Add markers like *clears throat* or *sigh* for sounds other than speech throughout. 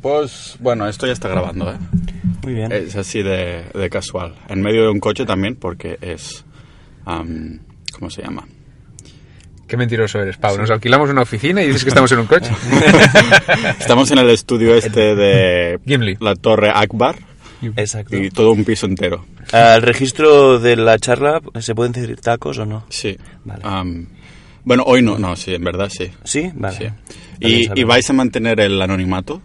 Pues bueno, esto ya está grabando, ¿eh? Muy bien. Es así de, de casual. En medio de un coche también, porque es... am, ¿Cómo se llama? Qué mentiroso eres, Pau. Nos alquilamos una oficina y dices que estamos en un coche. *laughs* Estamos en el estudio este de Gimli. la Torre Akbar Exacto. y todo un piso entero. Al registro de la charla, ¿se pueden decir tacos o no? Sí. Vale. Am, bueno, hoy no, no, sí, en verdad sí. ¿Sí? Vale. Sí. También ¿Y, saber. ¿Y vais a mantener el anonimato?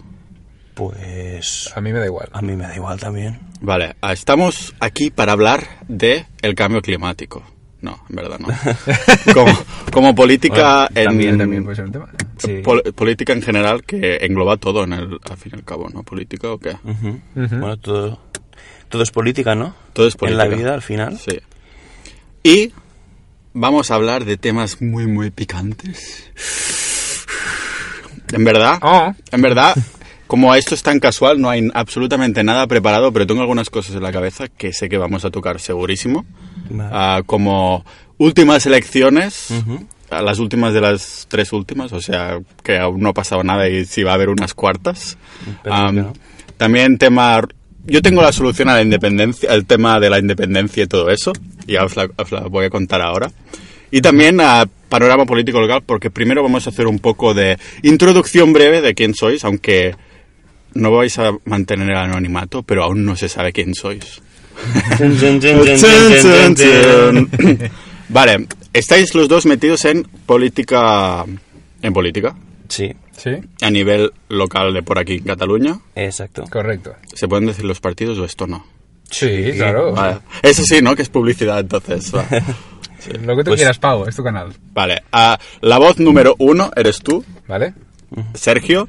Pues... A mí me da igual. A mí me da igual también. Vale, ah, estamos aquí para hablar de el cambio climático. No, en verdad no. *laughs* Como, como política en También, también puede ser un tema. Sí. pol- política en general que engloba todo en el al fin y al cabo, ¿no? Política o qué? Bueno, todo, todo es política, ¿no? Todo es política. En la vida, al final. Sí. Y vamos a hablar de temas muy muy picantes. En verdad, Oh, en verdad, como esto es tan casual, no hay absolutamente nada preparado, pero tengo algunas cosas en la cabeza que sé que vamos a tocar segurísimo. Vale. Ah, como últimas elecciones, las últimas de las tres últimas, o sea que aún no ha pasado nada y si va a haber unas cuartas. No. También tema, yo tengo la solución a la independencia, el tema de la independencia y todo eso, y os la, os la voy a contar ahora. Y también a panorama político local, porque primero vamos a hacer un poco de introducción breve de quién sois, aunque no vais a mantener el anonimato, pero aún no se sabe quién sois. Vale, estáis los dos metidos en política, en política, Sí, sí, a nivel local de por aquí en Cataluña. exacto. correcto. ¿Se pueden decir los partidos o esto no? Sí, claro. Vale. Eso sí, ¿no? Que es publicidad, entonces. va. *laughs* Lo que tú Pues- quieras, Pau, es tu canal. Vale. ah, la voz número uno eres tú, ¿Vale? Sergio,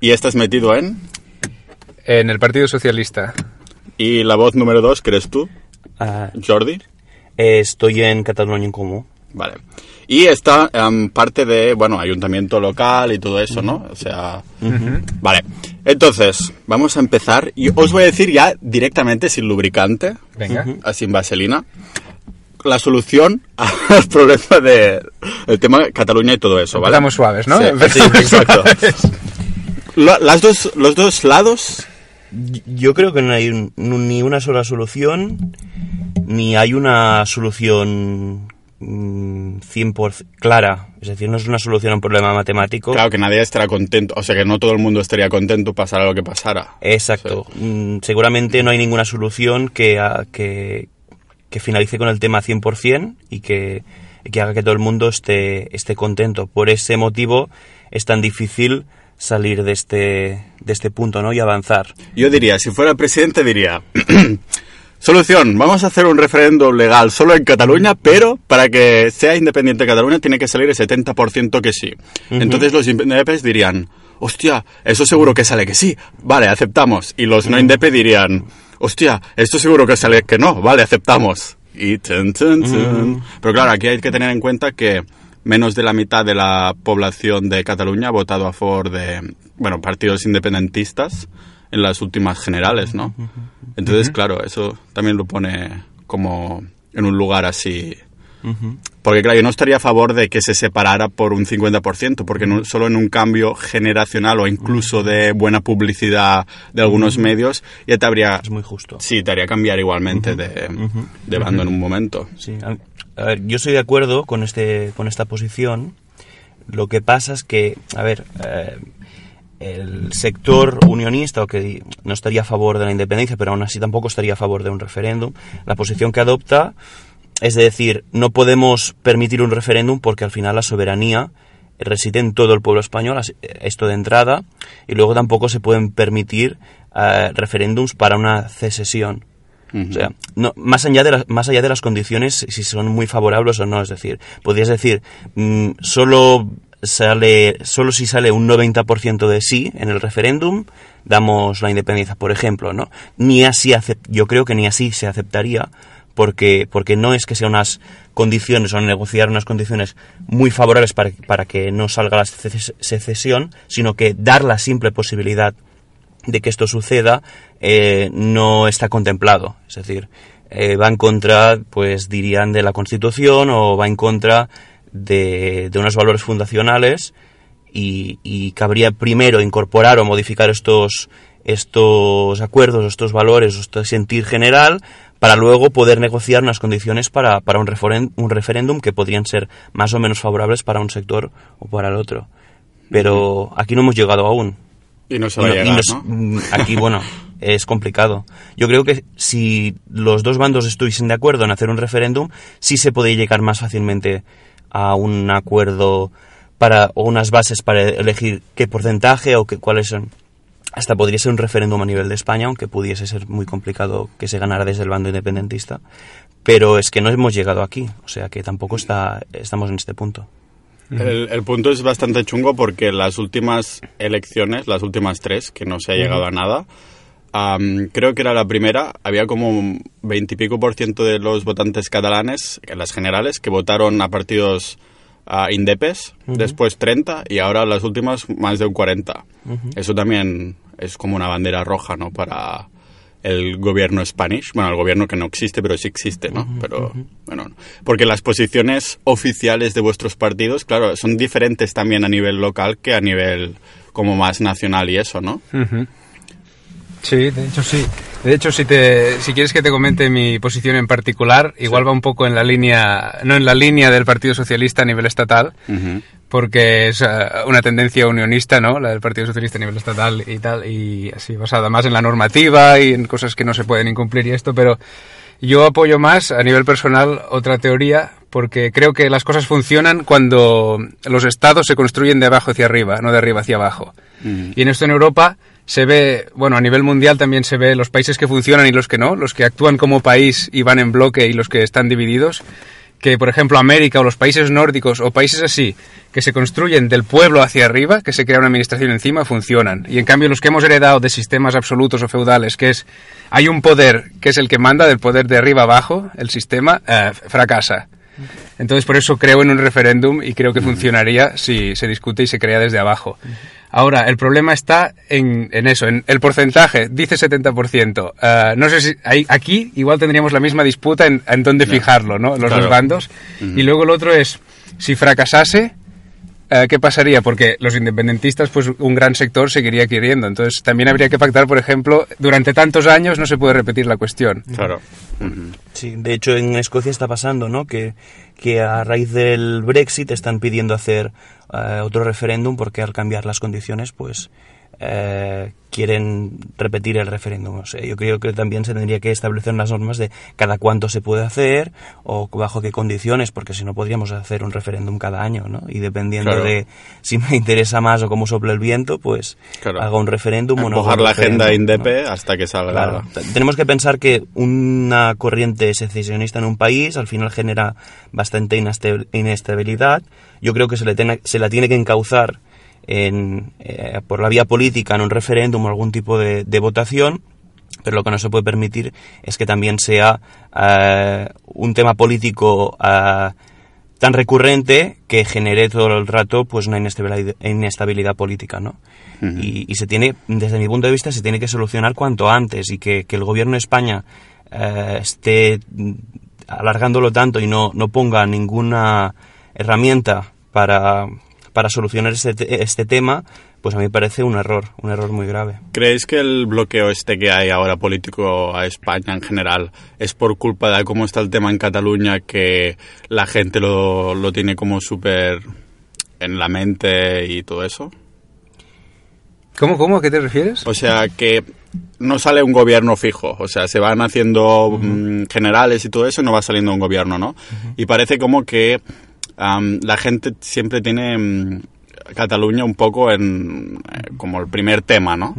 y estás metido en. En el Partido Socialista. Y la voz número dos, eres tú, Ah, Jordi. estoy en Cataluña en Comú. Vale. Y está em, parte de, bueno, ayuntamiento local y todo eso, ¿no? O sea... Vale. Entonces, vamos a empezar. Y os voy a decir ya directamente, sin lubricante, Venga. sin vaselina, la solución *laughs* al problema de el tema de Cataluña y todo eso, ¿vale? Empezamos suaves, ¿no? Sí, sí, exacto. suaves. Las dos, los dos lados, Yo creo que no hay un- ni una sola solución, ni hay una solución mm, 100% clara. Es decir, no es una solución a un problema matemático. claro que nadie estará contento, o sea que no todo el mundo estaría contento pasara lo que pasara. Exacto. Mm, seguramente no hay ninguna solución que, ah, que, que finalice con el tema 100% y que, que haga que todo el mundo esté, esté contento. Por ese motivo es tan difícil salir de este, de este punto ¿no? y avanzar. Yo diría, si fuera el presidente, diría... *clears throat* Solución, vamos a hacer un referéndum legal solo en Cataluña, pero para que sea independiente Cataluña tiene que salir el 70% que sí. Entonces los independientes dirían, hostia, eso seguro que sale que sí, vale, aceptamos. Y los no independientes dirían, hostia, esto seguro que sale que no, vale, aceptamos. Y tun, tun, tun. Pero claro, aquí hay que tener en cuenta que menos de la mitad de la población de Cataluña ha votado a favor de, bueno, partidos independentistas en las últimas generales, ¿no? Entonces, claro, eso también lo pone como en un lugar así. Porque, claro, yo no estaría a favor de que se separara por un 50%, porque no- solo en un cambio generacional o incluso de buena publicidad de algunos medios ya te habría... Es muy justo. Sí, te haría cambiar igualmente de, de bando en un momento. Sí, a, ver, yo estoy de acuerdo con este con esta posición. Lo que pasa es que, a ver, eh, el sector unionista, o que no estaría a favor de la independencia, pero aún así tampoco estaría a favor de un referéndum, la posición que adopta es de decir, no podemos permitir un referéndum porque al final la soberanía reside en todo el pueblo español, esto de entrada, y luego tampoco se pueden permitir eh, referéndums para una secesión. O sea, no, más, allá de las, más allá de las condiciones, si son muy favorables o no, es decir, podrías decir, mm, solo, sale, solo si sale un 90% de sí en el referéndum, damos la independencia, por ejemplo, ¿no? Ni así yo creo que ni así se aceptaría, porque, porque no es que sean unas condiciones o negociar unas condiciones muy favorables para, para que no salga la seces- secesión, sino que dar la simple posibilidad de que esto suceda eh, no está contemplado. Es decir, eh, va en contra, pues dirían, de la Constitución o va en contra de, de unos valores fundacionales y, y cabría primero incorporar o modificar estos, estos acuerdos, estos valores, este sentir general, para luego poder negociar unas condiciones para, para un, referen- un referéndum que podrían ser más o menos favorables para un sector o para el otro. Pero aquí no hemos llegado aún. Y no se Aquí, bueno, *laughs* es complicado. Yo creo que si los dos bandos estuviesen de acuerdo en hacer un referéndum, sí se podría llegar más fácilmente a un acuerdo para, o unas bases para elegir qué porcentaje o qué, cuáles son. Hasta podría ser un referéndum a nivel de España, aunque pudiese ser muy complicado que se ganara desde el bando independentista. Pero es que no hemos llegado aquí, o sea que tampoco está, estamos en este punto. El, el punto es bastante chungo porque las últimas elecciones, las últimas tres, que no se ha llegado a nada, am, creo que era la primera, había como veintipico por ciento de los votantes catalanes, en las generales, que votaron a partidos ah, indepes, después 30 y ahora las últimas más de un 40. Eso también es como una bandera roja, ¿no? Para el gobierno Spanish, bueno, el gobierno que no existe, pero sí existe, ¿no? Pero, bueno, porque las posiciones oficiales de vuestros partidos, claro, son diferentes también a nivel local que a nivel como más nacional y eso, ¿no? Ujú. Sí, de hecho sí. De hecho, si, te, si quieres que te comente mi posición en particular, igual va un poco en la línea, no en la línea del Partido Socialista a nivel estatal, porque es eh, una tendencia unionista, ¿no? La del Partido Socialista a nivel estatal y tal, y así basada más en la normativa y en cosas que no se pueden incumplir y esto, pero yo apoyo más a nivel personal otra teoría, porque creo que las cosas funcionan cuando los estados se construyen de abajo hacia arriba, no de arriba hacia abajo. Y en esto en Europa se ve, bueno, a nivel mundial también se ve los países que funcionan y los que no, los que actúan como país y van en bloque y los que están divididos, que por ejemplo América o los países nórdicos o países así, que se construyen del pueblo hacia arriba, que se crea una administración encima, funcionan. Y en cambio los que hemos heredado de sistemas absolutos o feudales, que es, hay un poder que es el que manda del poder de arriba abajo, el sistema, eh, fracasa. Entonces, por eso creo en un referéndum y creo que funcionaría si se discute y se crea desde abajo. Ahora, el problema está en, en eso, en el porcentaje. Dice 70%. Eh, no sé si hay, aquí igual tendríamos la misma disputa en, en dónde fijarlo, ¿no? Los Claro. dos bandos. Y luego el otro es, si fracasase, eh, ¿qué pasaría? Porque los independentistas, pues un gran sector seguiría queriendo. Entonces, también habría que pactar, por ejemplo, durante tantos años no se puede repetir la cuestión. Claro. Sí, de hecho en Escocia está pasando, ¿no? Que, que a raíz del Brexit están pidiendo hacer eh, otro referéndum porque al cambiar las condiciones, pues eh, quieren repetir el referéndum. O sea, yo creo que también se tendría que establecer unas normas de cada cuánto se puede hacer o bajo qué condiciones, porque si no podríamos hacer un referéndum cada año, ¿no? Y dependiendo Claro. de si me interesa más o cómo sopla el viento, pues Claro. haga un referéndum o no. Empujar la agenda referéndum, ¿no? indepe hasta que salga. Claro. Tenemos que pensar que una corriente secesionista en un país al final genera bastante inestabilidad. Yo creo que se, le se la tiene que encauzar en, eh, por la vía política en un referéndum o algún tipo de, de votación, pero lo que no se puede permitir es que también sea eh, un tema político eh, tan recurrente que genere todo el rato pues una inestabilidad, inestabilidad política, ¿no? y, y se tiene, desde mi punto de vista, se tiene que solucionar cuanto antes y que, que el gobierno de España eh, esté alargándolo tanto y no, no ponga ninguna herramienta para, para solucionar este, te- este tema, pues a mí me parece un error, un error muy grave. ¿Creéis que el bloqueo este que hay ahora político a España en general es por culpa de cómo está el tema en Cataluña que la gente lo, lo tiene como súper en la mente y todo eso? ¿Cómo, cómo? ¿A qué te refieres? O sea, que no sale un gobierno fijo. O sea, se van haciendo mm, generales y todo eso y no va saliendo un gobierno, ¿no? Y parece como que am, la gente siempre tiene mm, Cataluña un poco en eh, como el primer tema, ¿no?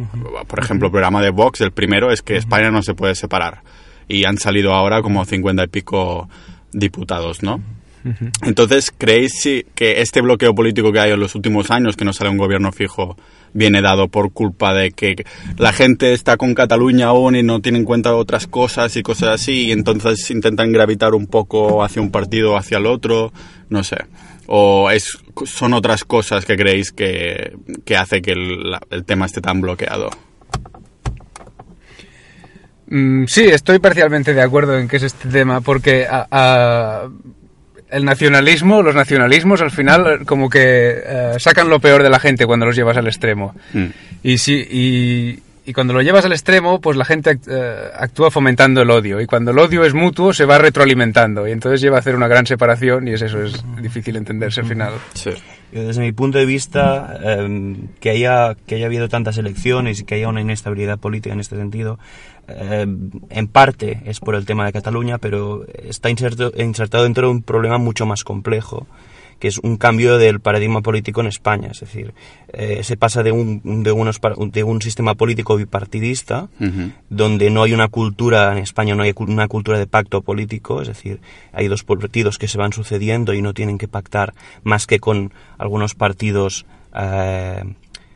Por ejemplo, el programa de Vox, el primero es que España no se puede separar. Y han salido ahora como cincuenta y pico diputados, ¿no? Entonces, ¿creéis que este bloqueo político que hay en los últimos años, que no sale un gobierno fijo, viene dado por culpa de que la gente está con Cataluña aún y no tiene en cuenta otras cosas y cosas así, y entonces intentan gravitar un poco hacia un partido o hacia el otro? No sé. ¿O es, son otras cosas que creéis que, que hace que el, tema esté tan bloqueado? Mm, sí, estoy parcialmente de acuerdo en que es este tema, porque a- a- el nacionalismo, los nacionalismos al final como que eh, sacan lo peor de la gente cuando los llevas al extremo. Mm. Y, si, y, y cuando lo llevas al extremo, pues la gente eh, actúa fomentando el odio. Y cuando el odio es mutuo, se va retroalimentando. Y entonces lleva a hacer una gran separación y es eso, es difícil entenderse al final. Sí. Yo, desde mi punto de vista, em, que, haya, que haya habido tantas elecciones y que haya una inestabilidad política en este sentido, em, en parte es por el tema de Cataluña, pero está inserto- insertado dentro de un problema mucho más complejo, que es un cambio del paradigma político en España. Es decir, eh, se pasa de un, de, unos, de un sistema político bipartidista, donde no hay una cultura, en España no hay una cultura de pacto político, es decir, hay dos partidos que se van sucediendo y no tienen que pactar más que con algunos partidos eh,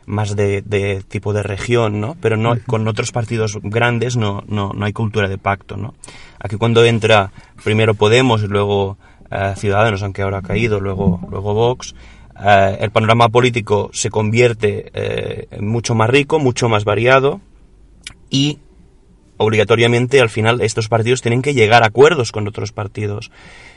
más de, de tipo de región, ¿no? Pero no, con otros partidos grandes no, no, no hay cultura de pacto, ¿no? Aquí cuando entra primero Podemos y luego eh, Ciudadanos, aunque ahora ha caído, luego, luego Vox, eh, el panorama político se convierte eh, mucho más rico, mucho más variado y obligatoriamente al final estos partidos tienen que llegar a acuerdos con otros partidos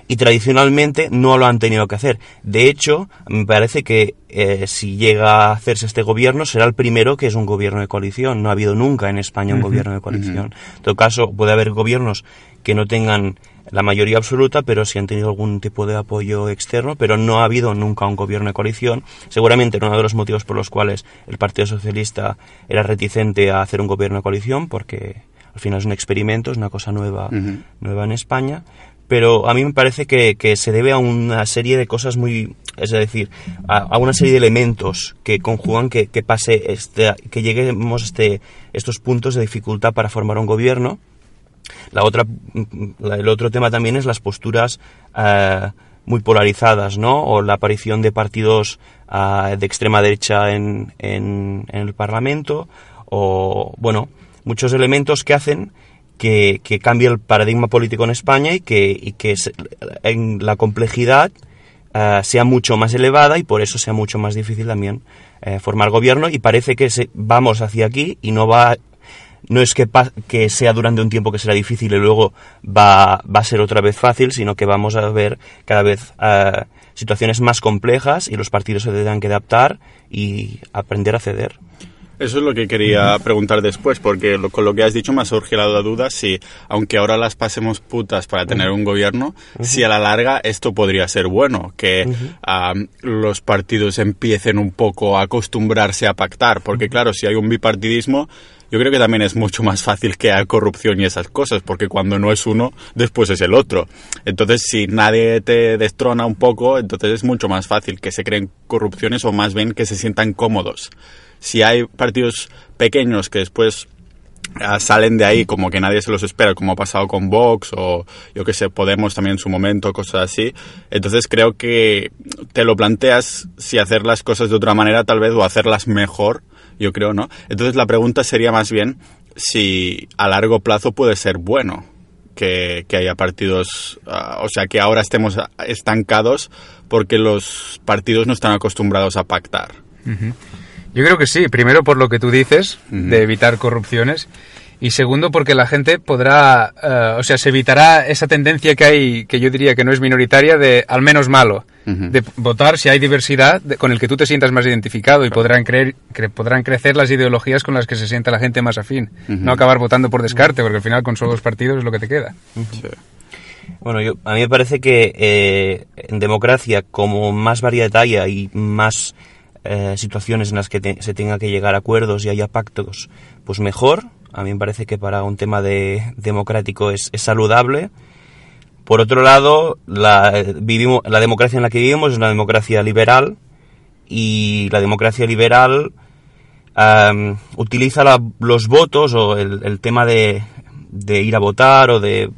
y tradicionalmente no lo han tenido que hacer. De hecho, me parece que eh, si llega a hacerse este gobierno será el primero que es un gobierno de coalición. No ha habido nunca en España un gobierno de coalición. En todo caso, puede haber gobiernos que no tengan la mayoría absoluta, pero sí han tenido algún tipo de apoyo externo, pero no ha habido nunca un gobierno de coalición. Seguramente era uno de los motivos por los cuales el Partido Socialista era reticente a hacer un gobierno de coalición, porque al final es un experimento, es una cosa nueva, nueva en España. Pero a mí me parece que, se debe a una serie de cosas muy, es decir, a, a una serie de elementos que conjugan que, que pase este, que lleguemos este, estos puntos de dificultad para formar un gobierno. La otra, la- el otro tema también es las posturas eh, muy polarizadas, ¿no? O la aparición de partidos ah, de extrema derecha en, en el Parlamento, o, bueno, muchos elementos que hacen que, que cambie el paradigma político en España y que, que se- en la complejidad eh, sea mucho más elevada y por eso sea mucho más difícil también eh, formar gobierno y parece que se- vamos hacia aquí y no va no es que, que sea durante un tiempo que será difícil y luego va, va a ser otra vez fácil, sino que vamos a ver cada vez eh, situaciones más complejas y los partidos se tendrán que adaptar y aprender a ceder. Eso es lo que quería preguntar después, porque lo- con lo que has dicho me ha surgido la duda si, aunque ahora las pasemos putas para tener un gobierno, si a la larga esto podría ser bueno, que ah, los partidos empiecen un poco a acostumbrarse a pactar, porque claro, si hay un bipartidismo, yo creo que también es mucho más fácil que haya corrupción y esas cosas, porque cuando no es uno, después es el otro. Entonces, si nadie te destrona un poco, entonces es mucho más fácil que se creen corrupciones o más bien que se sientan cómodos. Si hay partidos pequeños que después ah, salen de ahí como que nadie se los espera, como ha pasado con Vox o yo que sé, Podemos también en su momento, cosas así. Entonces creo que te lo planteas si hacer las cosas de otra manera tal vez o hacerlas mejor, yo creo, ¿no? Entonces la pregunta sería más bien si a largo plazo puede ser bueno que, haya partidos, ah, o sea, que ahora estemos estancados porque los partidos no están acostumbrados a pactar. Yo creo que sí, primero por lo que tú dices, de evitar corrupciones, y segundo porque la gente podrá, eh, o sea, se evitará esa tendencia que hay, que yo diría que no es minoritaria, de al menos malo, de votar si hay diversidad de- con el que tú te sientas más identificado y podrán, creer, cre- podrán crecer las ideologías con las que se sienta la gente más afín. No acabar votando por descarte, porque al final con solo dos partidos es lo que te queda. Sí. Bueno, yo, a mí me parece que eh, en democracia, como más variedad y más eh, situaciones en las que se tenga que llegar a acuerdos y haya pactos, pues mejor. A mí me parece que para un tema de democrático es, es saludable. Por otro lado, la, vivimos, la democracia en la que vivimos es una democracia liberal y la democracia liberal am, utiliza la- los votos o el, el tema de, de ir a votar o de,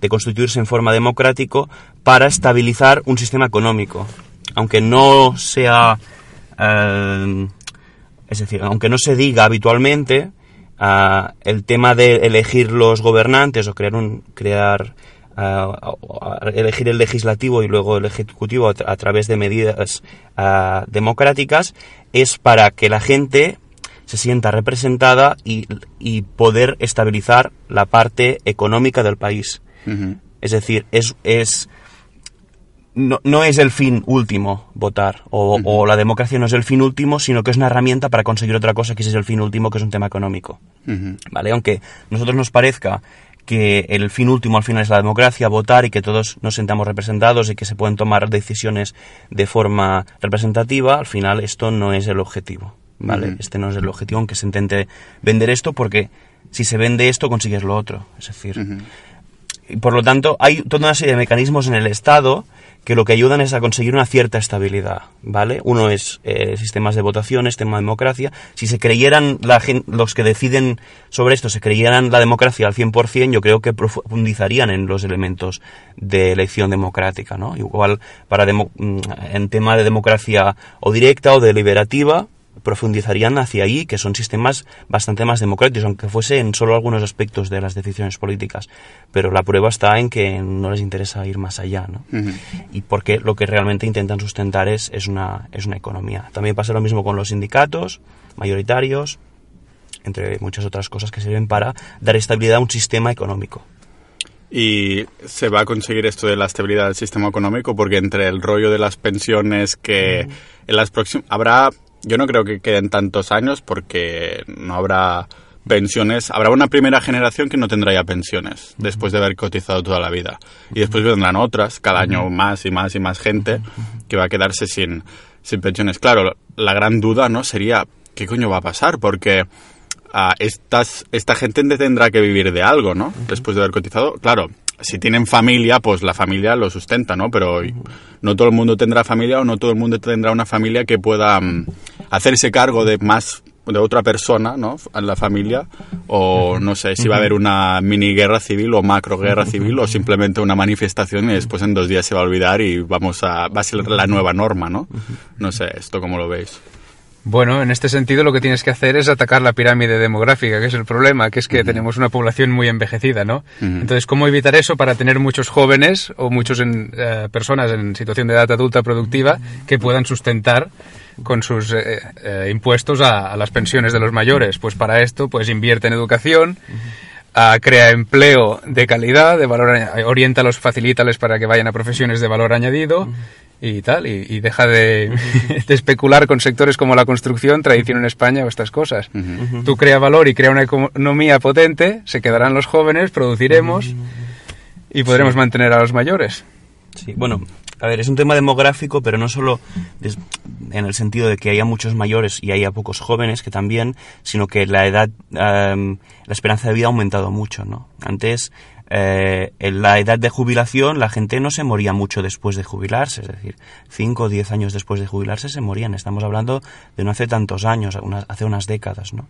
de constituirse en forma democrático para estabilizar un sistema económico. Aunque no sea, am, es decir, aunque no se diga habitualmente, ah, el tema de elegir los gobernantes o crear un crear ah, elegir el legislativo y luego el ejecutivo a, tra- a través de medidas ah, democráticas es para que la gente se sienta representada y, y poder estabilizar la parte económica del país. Es decir, es, es no, no es el fin último votar, o, o la democracia no es el fin último, sino que es una herramienta para conseguir otra cosa que ese es el fin último, que es un tema económico. ¿Vale? Aunque a nosotros nos parezca que el fin último al final es la democracia, votar y que todos nos sentamos representados y que se pueden tomar decisiones de forma representativa, al final esto no es el objetivo. ¿Vale? Este no es el objetivo, aunque se intente vender esto, porque si se vende esto consigues lo otro. Es decir, y por lo tanto, hay toda una serie de mecanismos en el Estado que lo que ayudan es a conseguir una cierta estabilidad, ¿vale? Uno es eh, sistemas de votaciones, tema de democracia. Si se creyeran, la gen- los que deciden sobre esto, se creyeran la democracia al 100%, yo creo que profundizarían en los elementos de elección democrática, ¿no? Igual, para demo- mm, en tema de democracia o directa o deliberativa, profundizarían hacia ahí, que son sistemas bastante más democráticos, aunque fuese en solo algunos aspectos de las decisiones políticas. Pero la prueba está en que no les interesa ir más allá, ¿no? Ujú. Y porque lo que realmente intentan sustentar es, es, una, es una economía. También pasa lo mismo con los sindicatos mayoritarios, entre muchas otras cosas que sirven para dar estabilidad a un sistema económico. Y se va a conseguir esto de la estabilidad del sistema económico porque entre el rollo de las pensiones que en las próximas habrá yo no creo que queden tantos años porque no habrá pensiones, habrá una primera generación que no tendrá ya pensiones después de haber cotizado toda la vida. Y después vendrán otras, cada año más y más y más gente que va a quedarse sin sin pensiones. Claro, la gran duda no sería qué coño va a pasar porque ah, estas, esta gente tendrá que vivir de algo, ¿no? Después de haber cotizado. Claro, si tienen familia, pues la familia lo sustenta, ¿no? Pero no todo el mundo tendrá familia o no todo el mundo tendrá una familia que pueda mm, hacerse cargo de más de otra persona, ¿no? En la familia o no sé si va a haber una mini guerra civil o macro guerra civil o simplemente una manifestación y después en dos días se va a olvidar y vamos a va a ser la nueva norma, ¿no? No sé, esto cómo lo veis. Bueno, en este sentido lo que tienes que hacer es atacar la pirámide demográfica, que es el problema, que es que tenemos una población muy envejecida, ¿no? Entonces, ¿cómo evitar eso para tener muchos jóvenes o muchas personas en situación de edad adulta productiva que puedan sustentar con sus eh, eh, impuestos a, a, las pensiones de los mayores? Pues para esto, pues invierte en educación, uh, crea empleo de calidad, de valor, oriéntalos, facilítales para que vayan a profesiones de valor añadido y tal, y, y deja de, *laughs* de, especular con sectores como la construcción, tradición en España o estas cosas. Uh -huh. Tú crea valor y crea una economía potente, se quedarán los jóvenes, produciremos y podremos sí. mantener a los mayores. Sí, bueno, a ver, es un tema demográfico, pero no solo en el sentido de que haya muchos mayores y haya pocos jóvenes, que también, sino que la edad, um, la esperanza de vida ha aumentado mucho, ¿no? Antes eh, en la edad de jubilación la gente no se moría mucho después de jubilarse, es decir, 5 o 10 años después de jubilarse se morían. Estamos hablando de no hace tantos años, hace unas décadas, ¿no?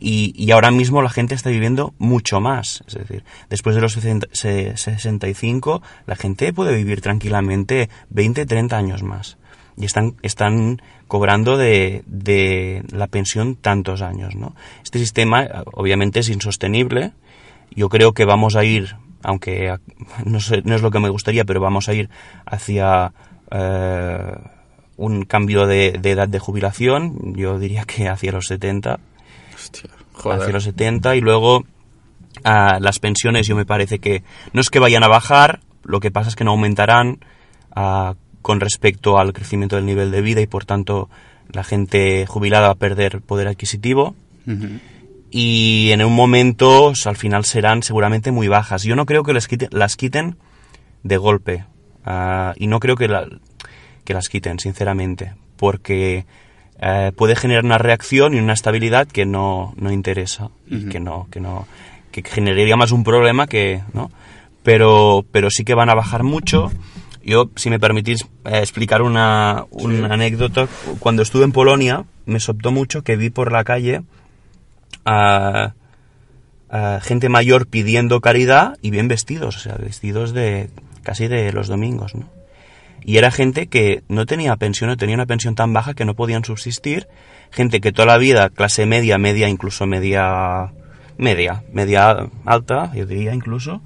Y, y, ahora mismo la gente está viviendo mucho más, es decir, después de los 60, 65 la gente puede vivir tranquilamente 20, 30 años más. Y están, están cobrando de, de la pensión tantos años, ¿no? Este sistema obviamente es insostenible, yo creo que vamos a ir, aunque *laughs* no, sé, no es lo que me gustaría, pero vamos a ir hacia eh, un cambio de, de, edad de jubilación, yo diría que hacia los 70. Hostia, hacia los 70 y luego uh, las pensiones yo me parece que no es que vayan a bajar, lo que pasa es que no aumentarán uh, con respecto al crecimiento del nivel de vida y por tanto la gente jubilada va a perder poder adquisitivo. Uh -huh y en un momento o sea, al final serán seguramente muy bajas. Yo no creo que las quiten, las quiten de golpe uh, y no creo que, la, que, las quiten, sinceramente, porque uh, puede generar una reacción y una estabilidad que no, no interesa uh -huh. y que no, que no que generaría más un problema que no pero pero sí que van a bajar mucho yo si me permitís eh, explicar una, una sí. anécdota cuando estuve en Polonia me soltó mucho que vi por la calle a, a, gente mayor pidiendo caridad y bien vestidos, o sea, vestidos de casi de los domingos, ¿no? Y era gente que no tenía pensión, no tenía una pensión tan baja que no podían subsistir, gente que toda la vida, clase media, media, incluso media, media, media alta, yo diría incluso,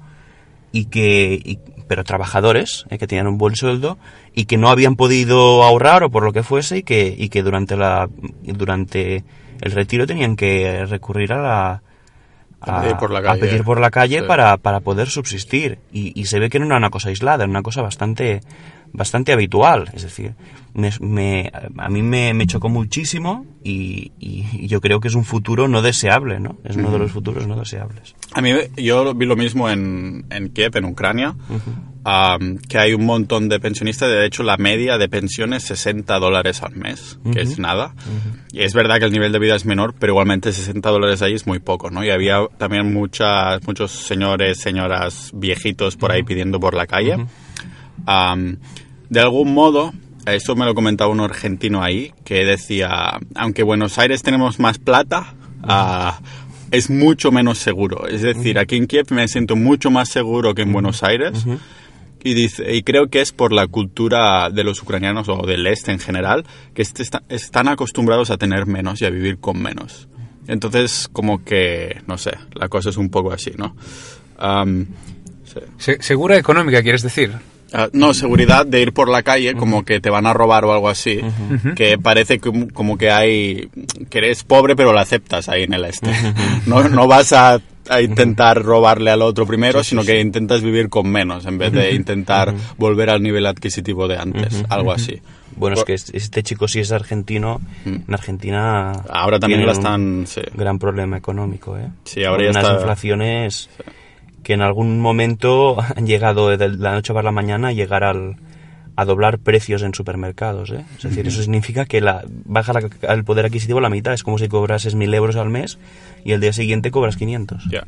y que, y, pero trabajadores, eh, que tenían un buen sueldo y que no habían podido ahorrar o por lo que fuese y que, y que durante la, durante el retiro tenían que recurrir a la a, a, pedir por la calle, a pedir por la calle sí. para, para, poder subsistir y, y, se ve que no era una cosa aislada, era una cosa bastante bastante habitual. Es decir, me, me- a mí me, me chocó muchísimo y, y- yo creo que es un futuro no deseable, ¿no? Es uno de los futuros no deseables. A mí, yo vi lo mismo en, en Kiev, en Ucrania, am, que hay un montón de pensionistas. De hecho, la media de pensión es 60 dólares al mes, que es nada. Y es verdad que el nivel de vida es menor, pero igualmente 60 dólares ahí es muy poco, ¿no? Y había también muchas, muchos señores, señoras viejitos por ahí pidiendo por la calle. Am, de algún modo, esto me lo comentaba un argentino ahí, que decía, aunque Buenos Aires tenemos más plata, ah, es mucho menos seguro. Es decir, aquí en Kiev me siento mucho más seguro que en Buenos Aires. Y, dice, y creo que es por la cultura de los ucranianos o del este en general, que est- está- están acostumbrados a tener menos y a vivir con menos. Entonces, como que, no sé, la cosa es un poco así, ¿no? Am, sí. Se- segura económica, quieres decir. Ah, no, seguridad de ir por la calle como que te van a robar o algo así, que parece como, como que hay, que eres pobre pero lo aceptas ahí en el este. No, no vas a, a intentar robarle al otro primero, sino que intentas vivir con menos en vez de intentar volver al nivel adquisitivo de antes, algo así. Bueno, es que es- este chico si es argentino, en Argentina Ahora también tienen la un están, sí. gran problema económico, ¿eh? Sí, ahora Con ya unas está- inflaciones que en algún momento *laughs* han llegado de la noche para la mañana a llegar al a doblar precios en supermercados, ¿eh? Es decir, eso significa que la, baja la- el poder adquisitivo a la mitad. Es como si cobrases mil euros al mes y el día siguiente cobras 500. Ya.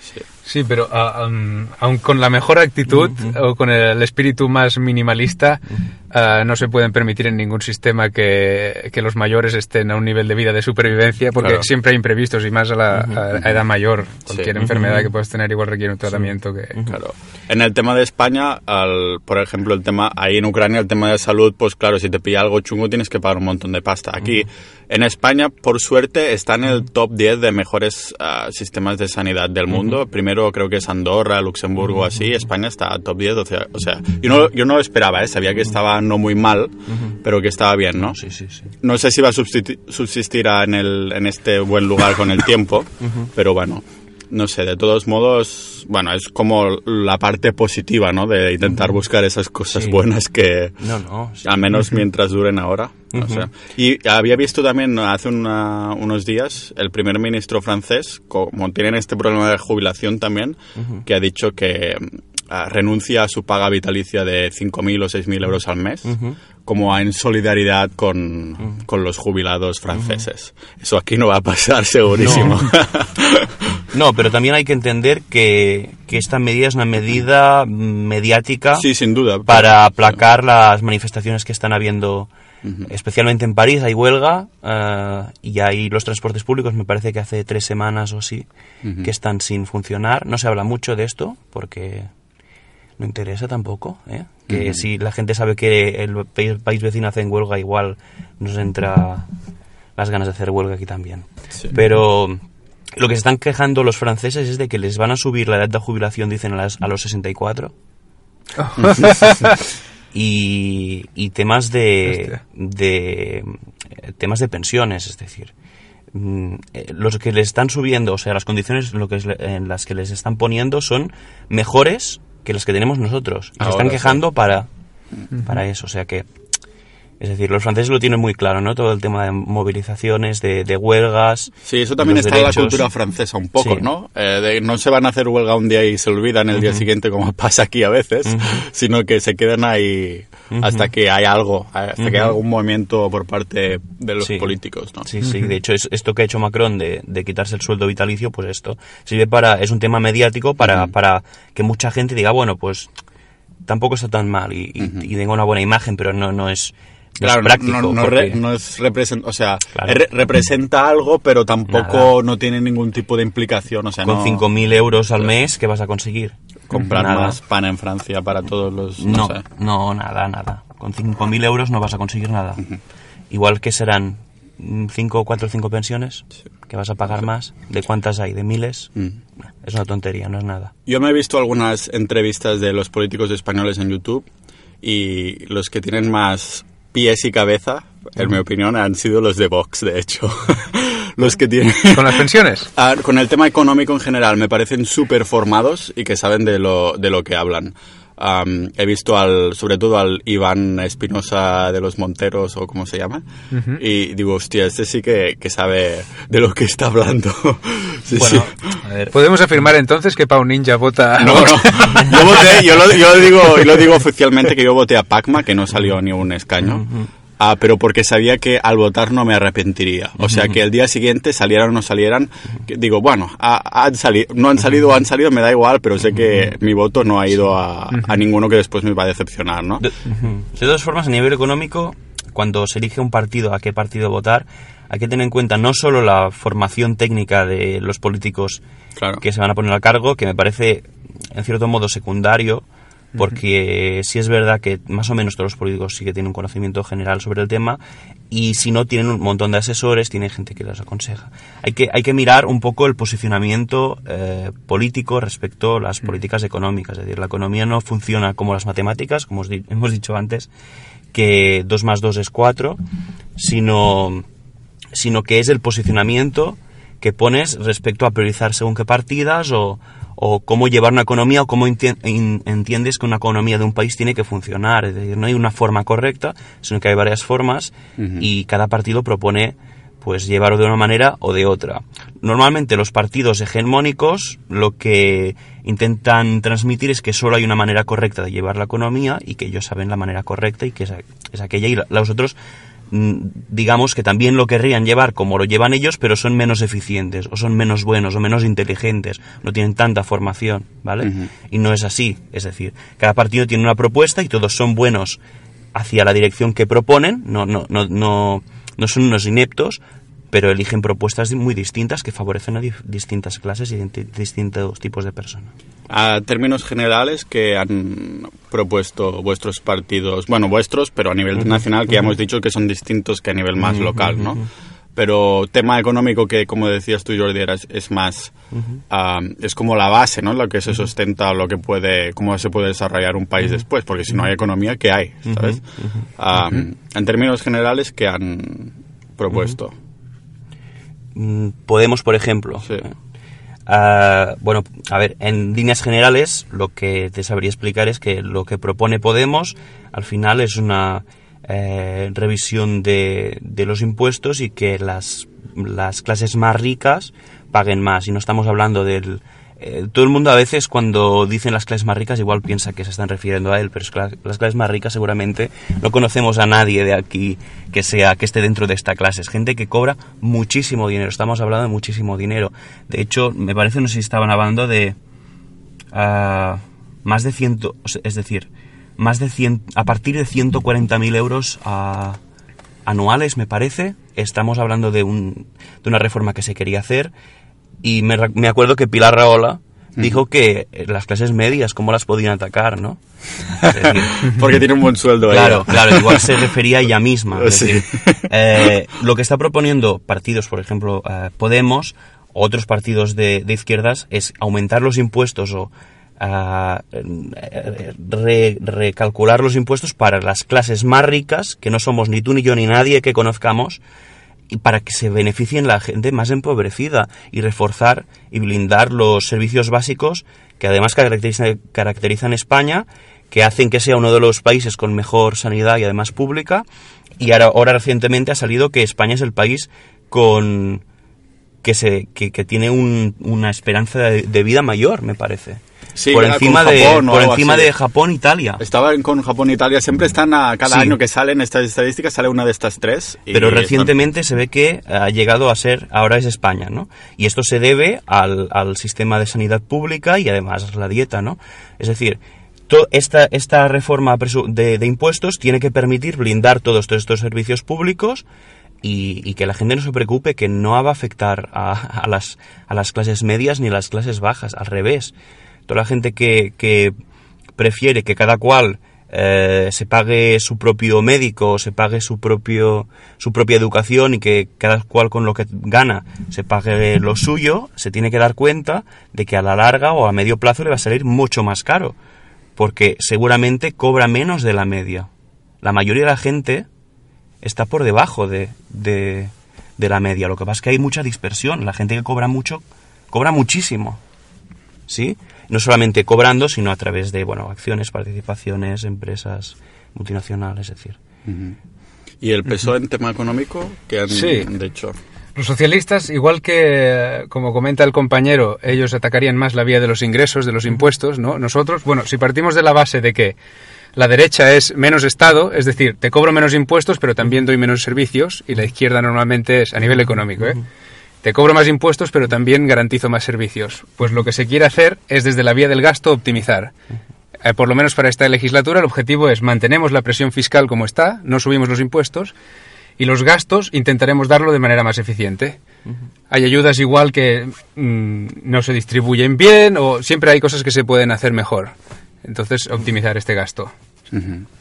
Sí. Sí, pero ah, am, aun con la mejor actitud o con el espíritu más minimalista, ah, no se pueden permitir en ningún sistema que, que los mayores estén a un nivel de vida de supervivencia, porque Claro. siempre hay imprevistos y más a la a- a edad mayor. Cualquier Sí. enfermedad que puedas tener igual requiere un tratamiento que... Claro. En el tema de España, al, por ejemplo, el tema ahí en Ucrania, el tema de salud, pues claro, si te pilla algo chungo tienes que pagar un montón de pasta. Aquí en España, por suerte, está en el top 10 de mejores ah, sistemas de sanidad del mundo. Primero creo que es Andorra, Luxemburgo, así. España está top 10. O sea, o sea yo, no, yo no lo esperaba, ¿eh? sabía que estaba no muy mal, pero que estaba bien, ¿no? Sí, sí, sí. No sé si va a subsisti- subsistir en, el, en este buen lugar con el tiempo, *laughs* pero bueno, no sé, de todos modos, bueno, es como la parte positiva, ¿no? De intentar buscar esas cosas Sí. buenas que, No, no. sí. al menos mientras duren ahora. no sé. Y había visto también hace una- unos días el primer ministro francés, como tienen este problema de jubilación también, que ha dicho que renuncia a su paga vitalicia de 5.000 o 6.000 euros al mes, como en solidaridad con, con los jubilados franceses. Eso aquí no va a pasar, *laughs* segurísimo. *laughs* No, pero también hay que entender que, que esta medida es una medida mediática sí, sin duda. para aplacar las manifestaciones que están habiendo, especialmente en París. Hay huelga eh, y hay los transportes públicos, me parece que hace tres semanas o así, que están sin funcionar. No se habla mucho de esto porque no interesa tampoco. ¿eh? Que si la gente sabe que el país, vecino hace huelga, igual nos entra las ganas de hacer huelga aquí también. Sí. Pero lo que se están quejando los franceses es de que les van a subir la edad de jubilación, dicen, a, las- a los 64. *laughs* y, y temas de, de temas de pensiones, es decir, mm, eh, los que les están subiendo, o sea, las condiciones en, lo que es- en las que les están poniendo son mejores que las que tenemos nosotros. Y se están sí. quejando para, para eso, o sea que es decir, los franceses lo tienen muy claro, ¿no? Todo el tema de movilizaciones, de, de huelgas. Sí, eso también está en la cultura francesa un poco, Sí. ¿no? Eh, de- no se van a hacer huelga un día y se olvidan el día siguiente como *laughs* pasa aquí a veces, sino que se quedan ahí hasta que hay algo, hasta que hay algún movimiento por parte de los Sí. políticos, ¿no? Sí, sí, de hecho es esto que ha hecho Macron de, de quitarse el sueldo vitalicio, pues esto sirve para, es un tema mediático para, para que mucha gente diga, bueno, pues tampoco está tan mal y, y- y tenga una buena imagen, pero no, no es, Claro, es práctico. no, no porque- re- no es represent- o sea, Claro. re- representa algo, pero tampoco Nada. no tiene ningún tipo de implicación, o sea, con no 5.000 euros al mes, ¿qué vas a conseguir? comprar Nada. más pan en Francia para todos los, no, No, sé. no, nada, nada. Con 5.000 euros no vas a conseguir nada. Igual que serán 5, 4 o 5 pensiones, que vas a pagar más. ¿De cuántas hay? ¿De miles? Mm. Es una tontería, no es nada. Yo me he visto algunas entrevistas de los políticos españoles en YouTube y los que tienen más pies y cabeza, en mi opinión, han sido los de Vox, de hecho. *laughs* los que tienen... ¿Con las pensiones? *laughs* Ah, con el tema económico en general, me parecen súper formados y que saben de lo, de lo que hablan. Am, he visto al, sobre todo al Iván Espinosa de los Monteros, o cómo se llama, y digo, hostia, este sí que, que sabe de lo que está hablando. *laughs* Sí, Bueno, sí. a ver, ¿Podemos afirmar entonces que Pau Ninja vota... No, no. Yo voté, yo lo, yo lo digo, yo lo digo oficialmente que yo voté a Pacma, que no salió ni un escaño. Ah, pero porque sabía que al votar no me arrepentiría. O sea, que el día siguiente salieran o no salieran, digo, bueno, ha- han salido, no han salido o han salido, me da igual, pero sé que mi voto no ha ido a, a ninguno que después me va a decepcionar, ¿no? De, de todas formas, a nivel económico, cuando se elige un partido, a qué partido votar, hay que tener en cuenta no solo la formación técnica de los políticos Claro. que se van a poner a cargo, que me parece en cierto modo secundario, porque sí es verdad que más o menos todos los políticos sí que tienen un conocimiento general sobre el tema y si no tienen un montón de asesores, tienen gente que les aconseja. Hay que, hay que mirar un poco el posicionamiento eh, político respecto a las políticas económicas. Es decir, la economía no funciona como las matemáticas, como os di- *laughs* hemos dicho antes, que 2 más 2 es 4, sino, sino que es el posicionamiento que pones respecto a priorizar según qué partidas o, o cómo llevar una economía o cómo entiendes que una economía de un país tiene que funcionar. Es decir, no hay una forma correcta, sino que hay varias formas y cada partido propone pues llevarlo de una manera o de otra. Normalmente los partidos hegemónicos lo que intentan transmitir es que solo hay una manera correcta de llevar la economía y que ellos saben la manera correcta y que es, es aquella y la- los otros digamos que también lo querrían llevar como lo llevan ellos, pero son menos eficientes, o son menos buenos, o menos inteligentes, no tienen tanta formación, ¿vale? Y no es así, es decir, cada partido tiene una propuesta y todos son buenos hacia la dirección que proponen, no, no, no, no, no son unos ineptos, pero eligen propuestas muy distintas que favorecen a distintas clases y di- distintos tipos de personas. A términos generales que han propuesto vuestros partidos, bueno, vuestros, pero a nivel nacional, que ya hemos dicho que son distintos que a nivel más local, ¿no? Pero tema económico que, como decías tú, Jordi, es, es más, ah, es como la base, ¿no? Lo que se sustenta, lo que puede, cómo se puede desarrollar un país después, porque si no hay economía, ¿qué hay? ¿Sabes? Ah, en términos generales, ¿qué han propuesto? Mm, Podemos, por ejemplo. Sí. ¿eh? Bueno, a ver, en líneas generales, lo que te sabría explicar es que lo que propone Podemos al final es una eh, revisión de, de los impuestos y que las, las clases más ricas paguen más. Y no estamos hablando del. Eh, todo el mundo a veces cuando dicen las clases más ricas igual piensa que se están refiriendo a él, pero es que las, las clases más ricas seguramente no conocemos a nadie de aquí que sea que esté dentro de esta clase. Es gente que cobra muchísimo dinero. Estamos hablando de muchísimo dinero. De hecho, me parece no sé si estaban hablando de ah, más de ciento, es decir, más de 100, a partir de 140.000 euros ah, anuales, me parece. Estamos hablando de, un, de una reforma que se quería hacer y me, me acuerdo que Pilar Raola dijo que eh, las clases medias, ¿cómo las podían atacar, no? *laughs* Decir, Porque tiene un buen sueldo Claro, ella. claro, igual se *laughs* refería a ella misma. es Sí. decir, eh, lo que está proponiendo partidos, por ejemplo, eh, Podemos, otros partidos de, de izquierdas, es aumentar los impuestos o ah, eh, re- recalcular los impuestos para las clases más ricas, que no somos ni tú ni yo ni nadie que conozcamos, y para que se beneficien la gente más empobrecida y reforzar y blindar los servicios básicos que además caracterizan, caracterizan España, que hacen que sea uno de los países con mejor sanidad y además pública. Y ahora, ahora recientemente ha salido que España es el país con que se que, que tiene un- una esperanza de, de vida mayor, me parece. Sí, por encima de Japón por encima de Japón, Italia. Estaba en- con Japón e Italia, siempre están a cada Sí. año que salen estas estadísticas, sale una de estas tres. y Pero están- recientemente se ve que ha llegado a ser, ahora es España, ¿no? Y esto se debe al, al sistema de sanidad pública y además la dieta, ¿no? Es decir, esta, esta reforma de, de impuestos tiene que permitir blindar todos, todos estos servicios públicos y, y que la gente no se preocupe que no va a afectar a, a las, a las clases medias ni a las clases bajas, al revés. Toda la gente que, que prefiere que cada cual eh, se pague su propio médico, se pague su propio su propia educación y que cada cual con lo que gana se pague lo suyo, se tiene que dar cuenta de que a la larga o a medio plazo le va a salir mucho más caro, porque seguramente cobra menos de la media. La mayoría de la gente está por debajo de, de, de la media. Lo que pasa es que hay mucha dispersión. La gente que cobra mucho, cobra muchísimo. ¿sí? No solamente cobrando, sino a través de, bueno, acciones, participaciones, empresas multinacionales, es decir. ¿Y el peso en tema económico que han Sí. de hecho? Los socialistas, igual que, como comenta el compañero, ellos atacarían más la vía de los ingresos, de los impuestos, ¿no? Nosotros, bueno, si partimos de la base de que la derecha es menos Estado, es decir, te cobro menos impuestos, pero también doy menos servicios, y la izquierda normalmente es a nivel económico, ¿eh? Te cobro más impuestos, pero también garantizo más servicios. Pues lo que se quiere hacer es desde la vía del gasto optimizar. Eh, por lo menos para esta legislatura, el objetivo es mantenemos la presión fiscal como está, no subimos los impuestos, y los gastos intentaremos darlo de manera más eficiente. Hay ayudas igual que mm, no se distribuyen bien o siempre hay cosas que se pueden hacer mejor. Entonces, optimizar este gasto.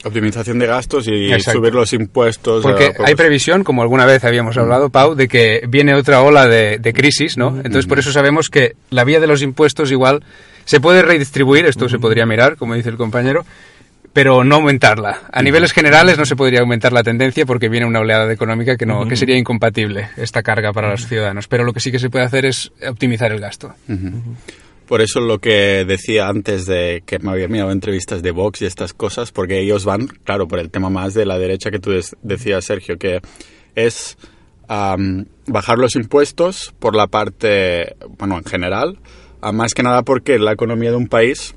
Optimización de gastos y Exacto. subir los impuestos. Porque eh, pues- hay previsión, como alguna vez habíamos hablado, Pau, de que viene otra ola de, de crisis, ¿no? Entonces, por eso sabemos que la vía de los impuestos igual se puede redistribuir, esto se podría mirar, como dice el compañero, pero no aumentarla. A niveles generales no se podría aumentar la tendencia porque viene una oleada económica que, no, que sería incompatible esta carga para los ciudadanos. Pero lo que sí que se puede hacer es optimizar el gasto. Por eso lo que decía antes de que me había mirado entrevistas de Vox y estas cosas, porque ellos van, claro, por el tema más de la derecha que tú decías, Sergio, que es am, bajar los impuestos por la parte, bueno, en general, más que nada porque la economía de un país,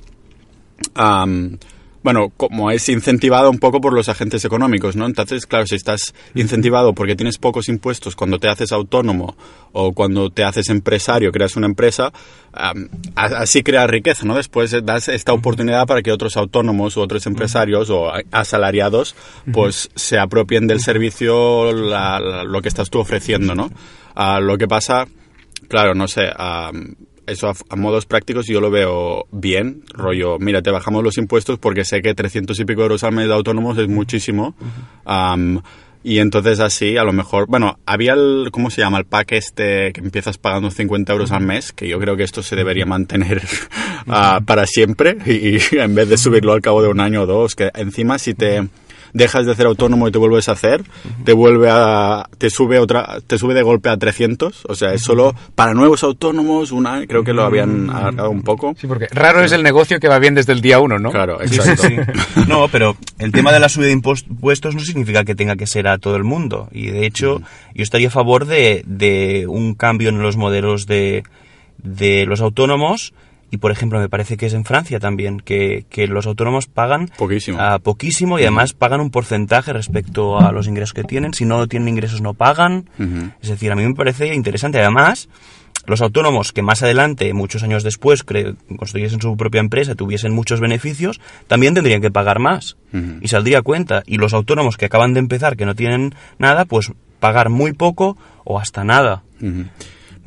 bueno, como es incentivada un poco por los agentes económicos, ¿no? Entonces, claro, si estás incentivado porque tienes pocos impuestos cuando te haces autónomo o cuando te haces empresario, creas una empresa, a- así creas riqueza, ¿no? Después das esta oportunidad para que otros autónomos o otros empresarios o asalariados, pues se apropien del servicio la- la- lo que estás tú ofreciendo, ¿no? Ah, lo que pasa, claro, no sé, am, eso a, a modos prácticos yo lo veo bien, rollo, mira, te bajamos los impuestos porque sé que 300 y pico euros al mes de autónomos es muchísimo. am, y entonces así, a lo mejor, bueno, había el, ¿cómo se llama? El pack este que empiezas pagando 50 euros al mes, que yo creo que esto se debería mantener *laughs* ah, para siempre y en vez de subirlo al cabo de un año o dos, que encima si te dejas de ser autónomo y te vuelves a hacer, te vuelve a, te sube otra, te sube de golpe a 300, o sea, es solo para nuevos autónomos, una, creo que lo habían alargado un poco. Sí, porque raro es el negocio que va bien desde el día uno, ¿no? Claro, exacto. sí, sí. No, pero el tema de la subida de impuestos no significa que tenga que ser a todo el mundo. Y de hecho, yo estaría a favor de, de un cambio en los modelos de, de los autónomos. Y por ejemplo, me parece que es en Francia también, que, que los autónomos pagan Poquísimo. a poquísimo y además pagan un porcentaje respecto a los ingresos que tienen. Si no tienen ingresos, no pagan. Es decir, a mí me parece interesante. Además, los autónomos que más adelante, muchos años después, construyesen su propia empresa, tuviesen muchos beneficios, también tendrían que pagar más. Y saldría cuenta. Y los autónomos que acaban de empezar, que no tienen nada, pues pagar muy poco o hasta nada.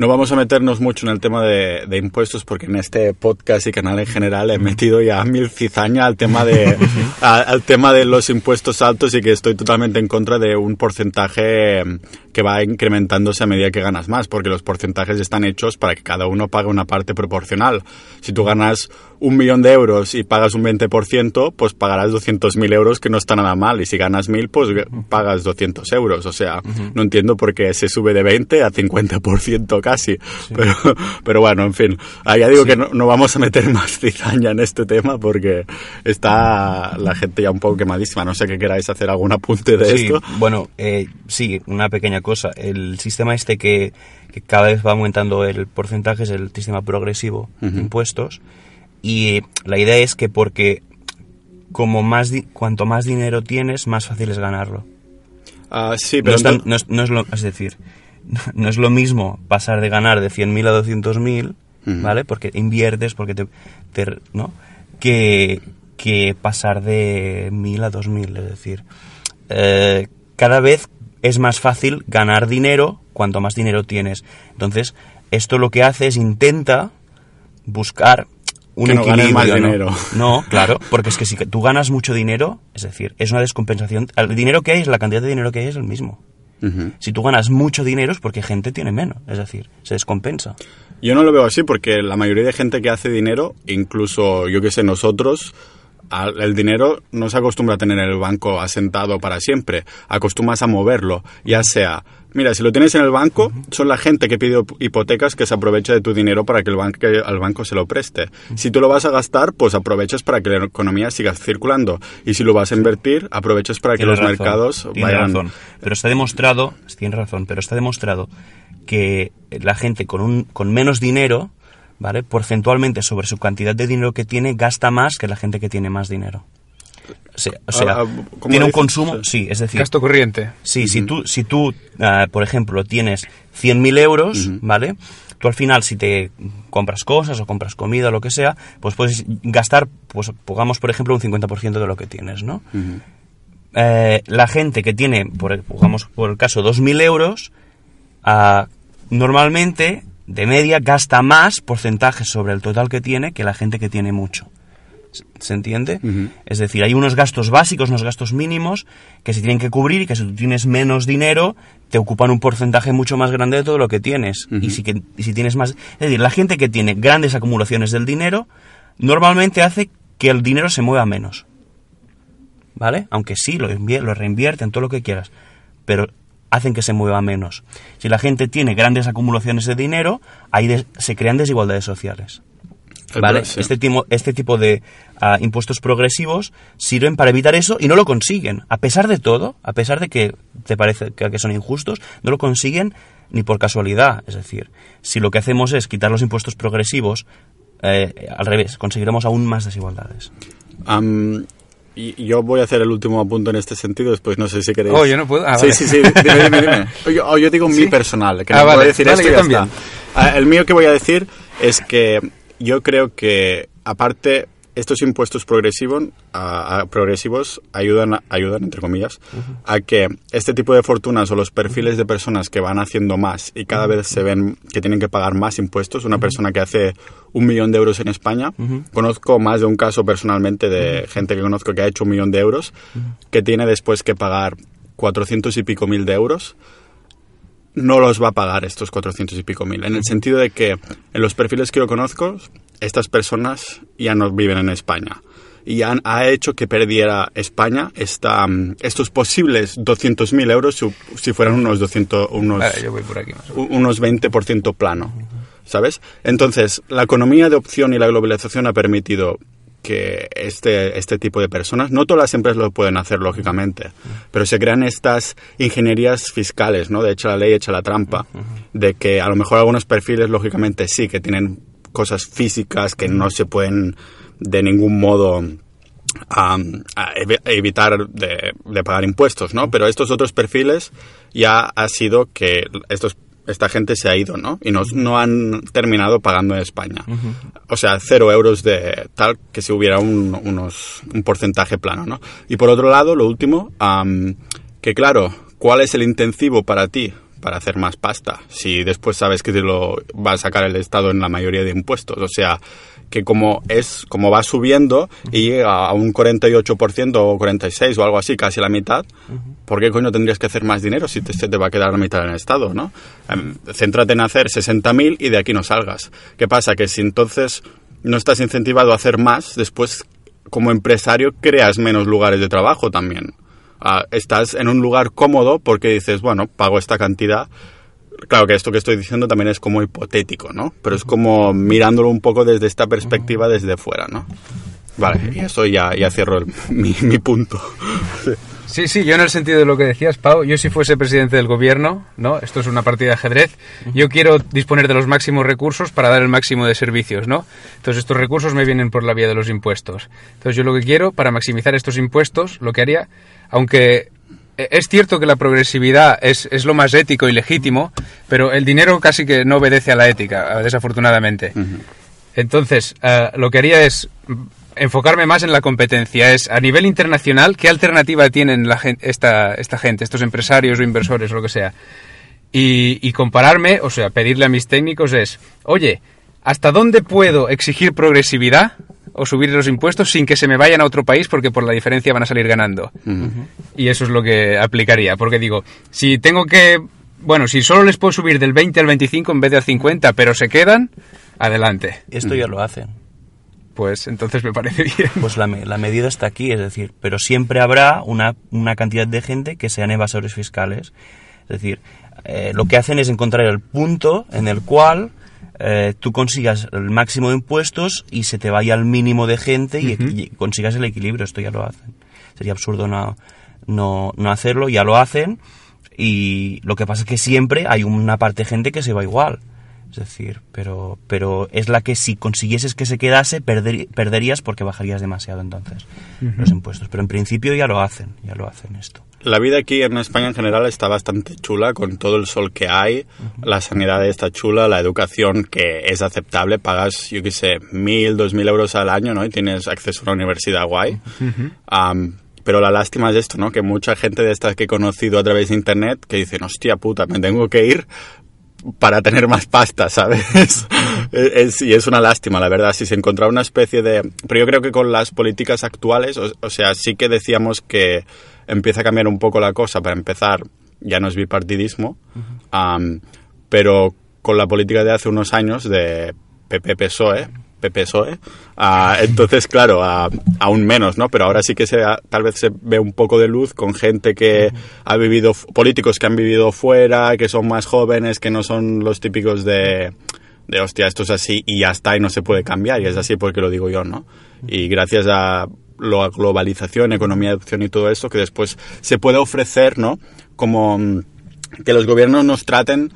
No vamos a meternos mucho en el tema de, de impuestos porque en este podcast y canal en general he metido ya mil cizaña al tema de *laughs* a- al tema de los impuestos altos y que estoy totalmente en contra de un porcentaje que va incrementándose a medida que ganas más porque los porcentajes están hechos para que cada uno pague una parte proporcional. Si tú ganas un millón de euros y pagas un 20%, pues pagarás 200.000 euros que no está nada mal y si ganas 1.000 pues pagas 200 euros. O sea, no entiendo por qué se sube de 20 a 50% casi. Pero, pero bueno, en fin. Ah, ya digo que no, no vamos a meter más cizaña en este tema porque está la gente ya un poco quemadísima. No sé que queráis hacer algún apunte de Sí, esto. bueno, eh, sí, una pequeña cosa. El sistema este que, que cada vez va aumentando el porcentaje es el sistema progresivo Ujú. de impuestos. Y la idea es que porque como más di- cuanto más dinero tienes, más fácil es ganarlo. Ah, sí, No pero es, tan- no es- no es lo, es decir, *laughs* no es lo mismo pasar de ganar de 100.000 a 200.000, Ujú. ¿vale? Porque inviertes, porque te, te- ¿no? Que, que pasar de 1.000 a 2.000, es decir, eh, cada vez es más fácil ganar dinero cuanto más dinero tienes. Entonces, esto lo que hace es intenta buscar un Que no equilibrio. más ¿no? dinero. No, claro, porque es que si tú ganas mucho dinero, es decir, es una descompensación. El dinero que hay, la cantidad de dinero que hay es el mismo. Si tú ganas mucho dinero es porque gente tiene menos, es decir, se descompensa. Yo no lo veo así porque la mayoría de gente que hace dinero, incluso yo que sé, nosotros, el dinero no se acostumbra a tener en el banco asentado para siempre, acostumbras a moverlo, ya sea, mira, si lo tienes en el banco, son la gente que pide hipotecas que se aprovecha de tu dinero para que el banco, al banco se lo preste. Si tú lo vas a gastar, pues aprovechas para que la economía siga circulando. Y si lo vas a invertir, aprovechas para que los razón, mercados vayan... razón. Pero está demostrado, tienes razón, pero está demostrado que la gente con, un, con menos dinero, ¿vale? Porcentualmente sobre su cantidad de dinero que tiene, gasta más que la gente que tiene más dinero. O sea, o sea, Ah, ah, ¿cómo tiene un consumo, Sí. es decir, Gasto corriente. Sí, si tú, si tú ah, por ejemplo, tienes 100.000 euros, ¿vale? Tú al final, si te compras cosas o compras comida o lo que sea, pues puedes gastar, pues pongamos, por ejemplo, un 50% de lo que tienes, ¿no? Eh, la gente que tiene, por, pongamos por el caso, 2.000 euros, normalmente, de media, gasta más porcentaje sobre el total que tiene que la gente que tiene mucho. ¿Se- ¿Se entiende? Es decir, hay unos gastos básicos, unos gastos mínimos que se tienen que cubrir y que si tú tienes menos dinero te ocupan un porcentaje mucho más grande de todo lo que tienes. y, si que, y si tienes más... Es decir, la gente que tiene grandes acumulaciones del dinero normalmente hace que el dinero se mueva menos. ¿Vale? Aunque sí, lo, lo reinvierten, todo lo que quieras. Pero hacen que se mueva menos. Si la gente tiene grandes acumulaciones de dinero, ahí des- se crean desigualdades sociales. Este, timo- este tipo de ah, impuestos progresivos sirven para evitar eso y no lo consiguen. A pesar de todo, a pesar de que te parece que son injustos, no lo consiguen ni por casualidad. Es decir, si lo que hacemos es quitar los impuestos progresivos, eh, al revés, conseguiremos aún más desigualdades. Y yo voy a hacer el último apunto en este sentido, después no sé si queréis... Oh, yo no puedo. Ah, sí, vale. sí, sí, dime, dime, dime. *laughs* Yo, o yo digo mi personal, que Ah, no voy a vale, decir vale, esto y ya está. Ah, El mío que voy a decir es que yo creo que, aparte, estos impuestos progresivos, a- a- progresivos ayudan, a- ayudan, entre comillas, a que este tipo de fortunas o los perfiles de personas que van haciendo más y cada vez se ven que tienen que pagar más impuestos, una persona que hace un millón de euros en España, conozco más de un caso personalmente de gente que conozco que ha hecho un millón de euros, que tiene después que pagar 400 y pico mil de euros no los va a pagar estos 400 y pico mil. En el sentido de que en los perfiles que yo conozco, estas personas ya no viven en España. Y han, ha hecho que perdiera España esta, mm, estos posibles 200.000 euros si, si fueran unos 200, unos, Vale, yo voy por aquí más unos 20% plano, ¿sabes? Entonces, la economía de opción y la globalización ha permitido que este, este tipo de personas, no todas las empresas lo pueden hacer, lógicamente, pero se crean estas ingenierías fiscales, ¿no? De echa la ley, echa la trampa, de que a lo mejor algunos perfiles, lógicamente, sí, que tienen cosas físicas que no se pueden de ningún modo am, a evi- evitar de, de pagar impuestos, ¿no? Pero estos otros perfiles ya ha sido que estos esta gente se ha ido, ¿no? Y no, no han terminado pagando en España. O sea, cero euros de tal que si hubiera un, unos, un porcentaje plano, ¿no? Y por otro lado, lo último, am, que claro, ¿cuál es el intensivo para ti para hacer más pasta? Si después sabes que te lo va a sacar el Estado en la mayoría de impuestos. O sea, que como es como va subiendo y llega a un 48% o 46 o algo así, casi la mitad, ¿por qué coño tendrías que hacer más dinero si te, se te va a quedar la mitad en el Estado, no? Em, céntrate en hacer 60.000 y de aquí no salgas. ¿Qué pasa? Que si entonces no estás incentivado a hacer más, después como empresario creas menos lugares de trabajo también. Ah, estás en un lugar cómodo porque dices, bueno, pago esta cantidad. Claro que esto que estoy diciendo también es como hipotético, ¿no? Pero es como mirándolo un poco desde esta perspectiva, desde fuera, ¿no? Vale, y eso ya, ya cierro *laughs* mi, punto. Sí, yo en el sentido de lo que decías, Pau, yo si fuese presidente del gobierno, ¿no? Esto es una partida de ajedrez, yo quiero disponer de los máximos recursos para dar el máximo de servicios, ¿no? Entonces estos recursos me vienen por la vía de los impuestos. Entonces yo lo que quiero, para maximizar estos impuestos, lo que haría, aunque eh, es cierto que la progresividad es, es lo más ético y legítimo, pero el dinero casi que no obedece a la ética, desafortunadamente. Entonces, eh, lo que haría es enfocarme más en la competencia. Es a nivel internacional, ¿qué alternativa tienen la esta, esta gente, estos empresarios o inversores o lo que sea? Y, y compararme, o sea, pedirle a mis técnicos es, oye, ¿hasta dónde puedo exigir progresividad o subir los impuestos sin que se me vayan a otro país porque por la diferencia van a salir ganando? Y eso es lo que aplicaría, porque digo, si tengo que, bueno, si solo les puedo subir del 20 al 25 en vez del 50, pero se quedan, adelante. Esto ya lo hacen. Pues entonces me parece bien. Pues la, la medida está aquí, es decir, pero siempre habrá una, una cantidad de gente que sean evasores fiscales. Es decir, eh, lo que hacen es encontrar el punto en el cual eh, tú consigas el máximo de impuestos y se te vaya al mínimo de gente y, y consigas el equilibrio. Esto ya lo hacen. Sería absurdo no, no, no hacerlo, ya lo hacen. Y lo que pasa es que siempre hay una parte de gente que se va igual. Es decir, pero, pero es la que si consiguieses que se quedase, perder- perderías porque bajarías demasiado entonces los impuestos. Pero en principio ya lo hacen, ya lo hacen esto. La vida aquí en España en general está bastante chula, con todo el sol que hay, la sanidad está chula, la educación que es aceptable, pagas, yo qué sé, mil, dos mil euros al año, ¿no? Y tienes acceso a una universidad guay. Pero la lástima es esto, ¿no? Que mucha gente de estas que he conocido a través de internet que dicen, hostia puta, me tengo que ir para tener más pasta, ¿sabes? *laughs* es, y es una lástima, la verdad, si se encontrara una especie de... Pero yo creo que con las políticas actuales, o, o sea, sí que decíamos que empieza a cambiar un poco la cosa. Para empezar, ya no es bipartidismo, am, pero con la política de hace unos años de PP-PSOE, PP-PSOE, entonces, claro, ah, aún menos, ¿no? Pero ahora sí que se, tal vez se ve un poco de luz con gente que ha vivido, políticos que han vivido fuera, que son más jóvenes, que no son los típicos de, de hostia, esto es así y ya está y no se puede cambiar, y es así porque lo digo yo, ¿no? Y gracias a la globalización, economía de opción y todo esto, que después se puede ofrecer, ¿no? Como mm, que los gobiernos nos traten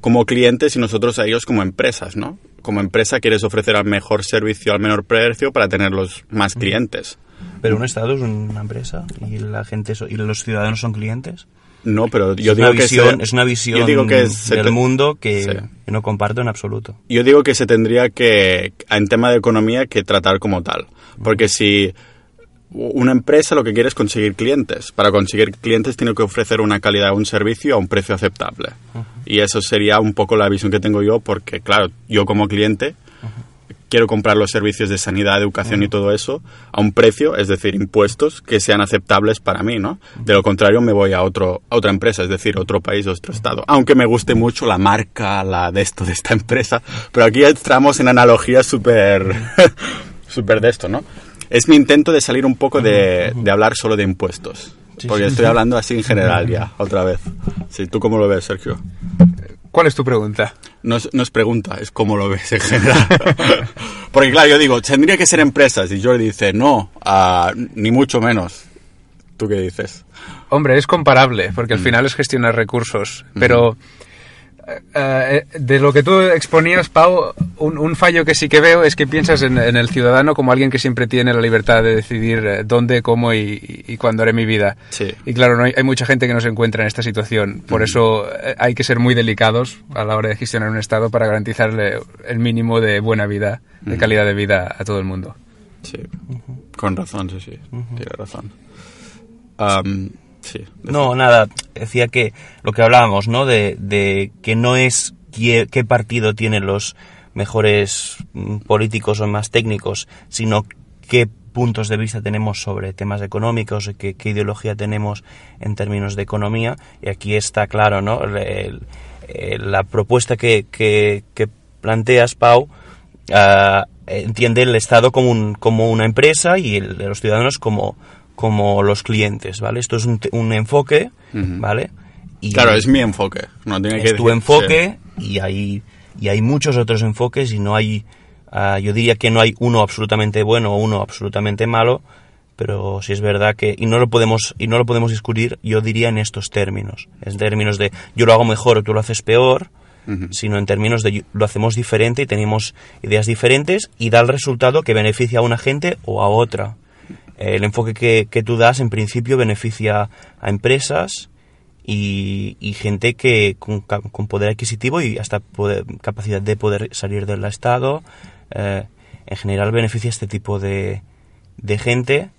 como clientes y nosotros a ellos como empresas, ¿no? Como empresa quieres ofrecer al mejor servicio al menor precio para tener los más clientes. Pero un Estado es una empresa y la gente so- y los ciudadanos son clientes. No, pero yo es, digo que visión, se- es una visión yo digo que se del mundo que, Sí. que no comparto en absoluto. yo digo que se tendría que, en tema de economía, que tratar como tal. Porque si una empresa lo que quiere es conseguir clientes, para conseguir clientes tiene que ofrecer una calidad, un servicio a un precio aceptable. Y eso sería un poco la visión que tengo yo, porque claro, yo como cliente quiero comprar los servicios de sanidad, educación y todo eso a un precio, es decir, impuestos que sean aceptables para mí, ¿no? De lo contrario me voy a otro a otra empresa, es decir, otro país, otro estado. Aunque me guste mucho la marca, la de esto de esta empresa, pero aquí entramos en analogías súper *laughs* súper de esto, ¿no? Es mi intento de salir un poco de, de hablar solo de impuestos. Sí, porque sí. estoy hablando así en general ya, otra vez. Sí, ¿tú cómo lo ves, Sergio? ¿Cuál es tu pregunta? No es, no es pregunta, es cómo lo ves en general. *laughs* Porque claro, yo digo, tendría que ser empresas. Y Jordi dice, no, ni mucho menos. ¿Tú qué dices? Hombre, es comparable, porque al final es gestionar recursos. Pero eh, de lo que tú exponías, Pau, un, un fallo que sí que veo es que piensas en, en el ciudadano como alguien que siempre tiene la libertad de decidir eh, dónde, cómo y, y cuándo haré mi vida. Sí. Y claro, no hay, hay mucha gente que no se encuentra en esta situación. Por eso eh, hay que ser muy delicados a la hora de gestionar un Estado para garantizarle el mínimo de buena vida, de calidad de vida a todo el mundo. Sí, con razón, sí, sí, tiene razón. Sí. No, nada, decía que lo que hablábamos, ¿no? De, de que no es qué, qué partido tiene los mejores mm, políticos o más técnicos, sino qué puntos de vista tenemos sobre temas económicos, y qué, qué ideología tenemos en términos de economía. Y aquí está claro, ¿no? El- el- la propuesta que, que, que planteas, Pau, ah, entiende el Estado como, un- como una empresa y el, los ciudadanos como, como los clientes, ¿vale? Esto es un, un enfoque. ¿vale? Y Claro, es mi enfoque. No tiene que es tu decir- enfoque y hay, y hay muchos otros enfoques y no hay, ah, yo diría que no hay uno absolutamente bueno o uno absolutamente malo, pero si es verdad que, y no lo podemos, y no lo podemos discutir, yo diría en estos términos, en términos de yo lo hago mejor o tú lo haces peor, sino en términos de lo hacemos diferente y tenemos ideas diferentes y da el resultado que beneficia a una gente o a otra. El enfoque que, que tú das en principio beneficia a empresas y, y gente que con, con poder adquisitivo y hasta poder- capacidad de poder salir del Estado. eh, en general beneficia a este tipo de, de gente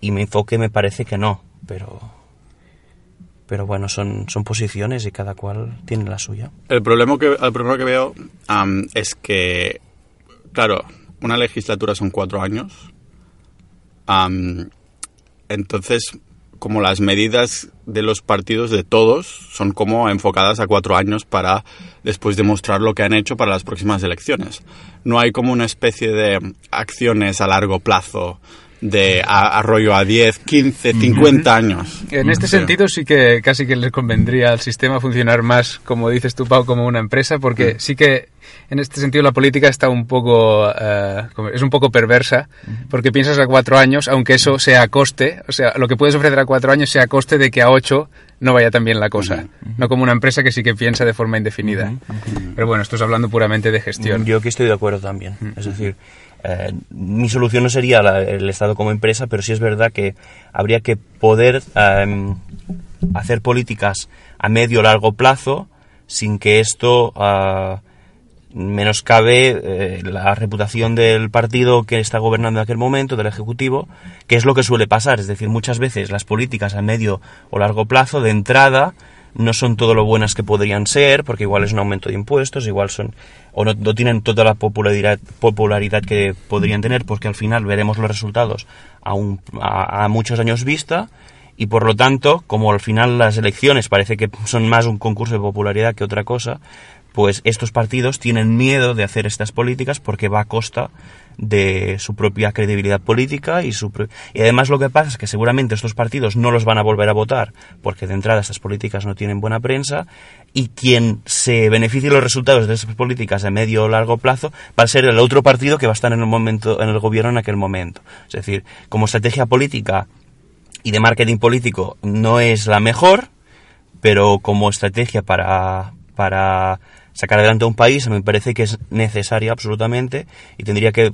y mi enfoque me parece que no, pero pero bueno, son, son posiciones y cada cual tiene la suya. El problema que, problema que veo es que, claro, una legislatura son cuatro años. Am, entonces, como las medidas de los partidos de todos son como enfocadas a cuatro años para después demostrar lo que han hecho para las próximas elecciones. No hay como una especie de acciones a largo plazo de a- arroyo a 10, 15, 50 años. En este Sí. sentido sí que casi que les convendría al sistema funcionar más, como dices tú, Pau, como una empresa, porque sí que en este sentido la política está un poco, eh, es un poco perversa, porque piensas a cuatro años, aunque eso sea a coste, o sea, lo que puedes ofrecer a cuatro años sea a coste de que a ocho no vaya tan bien la cosa, no como una empresa que sí que piensa de forma indefinida. Pero bueno, esto es hablando puramente de gestión. Yo aquí estoy de acuerdo también. Es decir, eh, mi solución no sería el Estado como empresa, pero sí es verdad que habría que poder eh, hacer políticas a medio o largo plazo sin que esto ah, menoscabe eh, la reputación del partido que está gobernando en aquel momento, del Ejecutivo, que es lo que suele pasar. Es decir, muchas veces las políticas a medio o largo plazo, de entrada, no son todo lo buenas que podrían ser, porque igual es un aumento de impuestos, igual son o no, tienen toda la popularidad, popularidad que podrían tener, porque al final veremos los resultados a, un- a muchos años vista, y por lo tanto, como al final las elecciones parece que son más un concurso de popularidad que otra cosa, pues estos partidos tienen miedo de hacer estas políticas porque va a costa de su propia credibilidad política y su y además lo que pasa es que seguramente estos partidos no los van a volver a votar porque de entrada estas políticas no tienen buena prensa y quien se beneficie de los resultados de esas políticas a medio o largo plazo va a ser el otro partido que va a estar en el momento en el gobierno en aquel momento. Es decir como estrategia política y de marketing político no es la mejor pero como estrategia para, para sacar adelante a un país me parece que es necesaria absolutamente y tendría que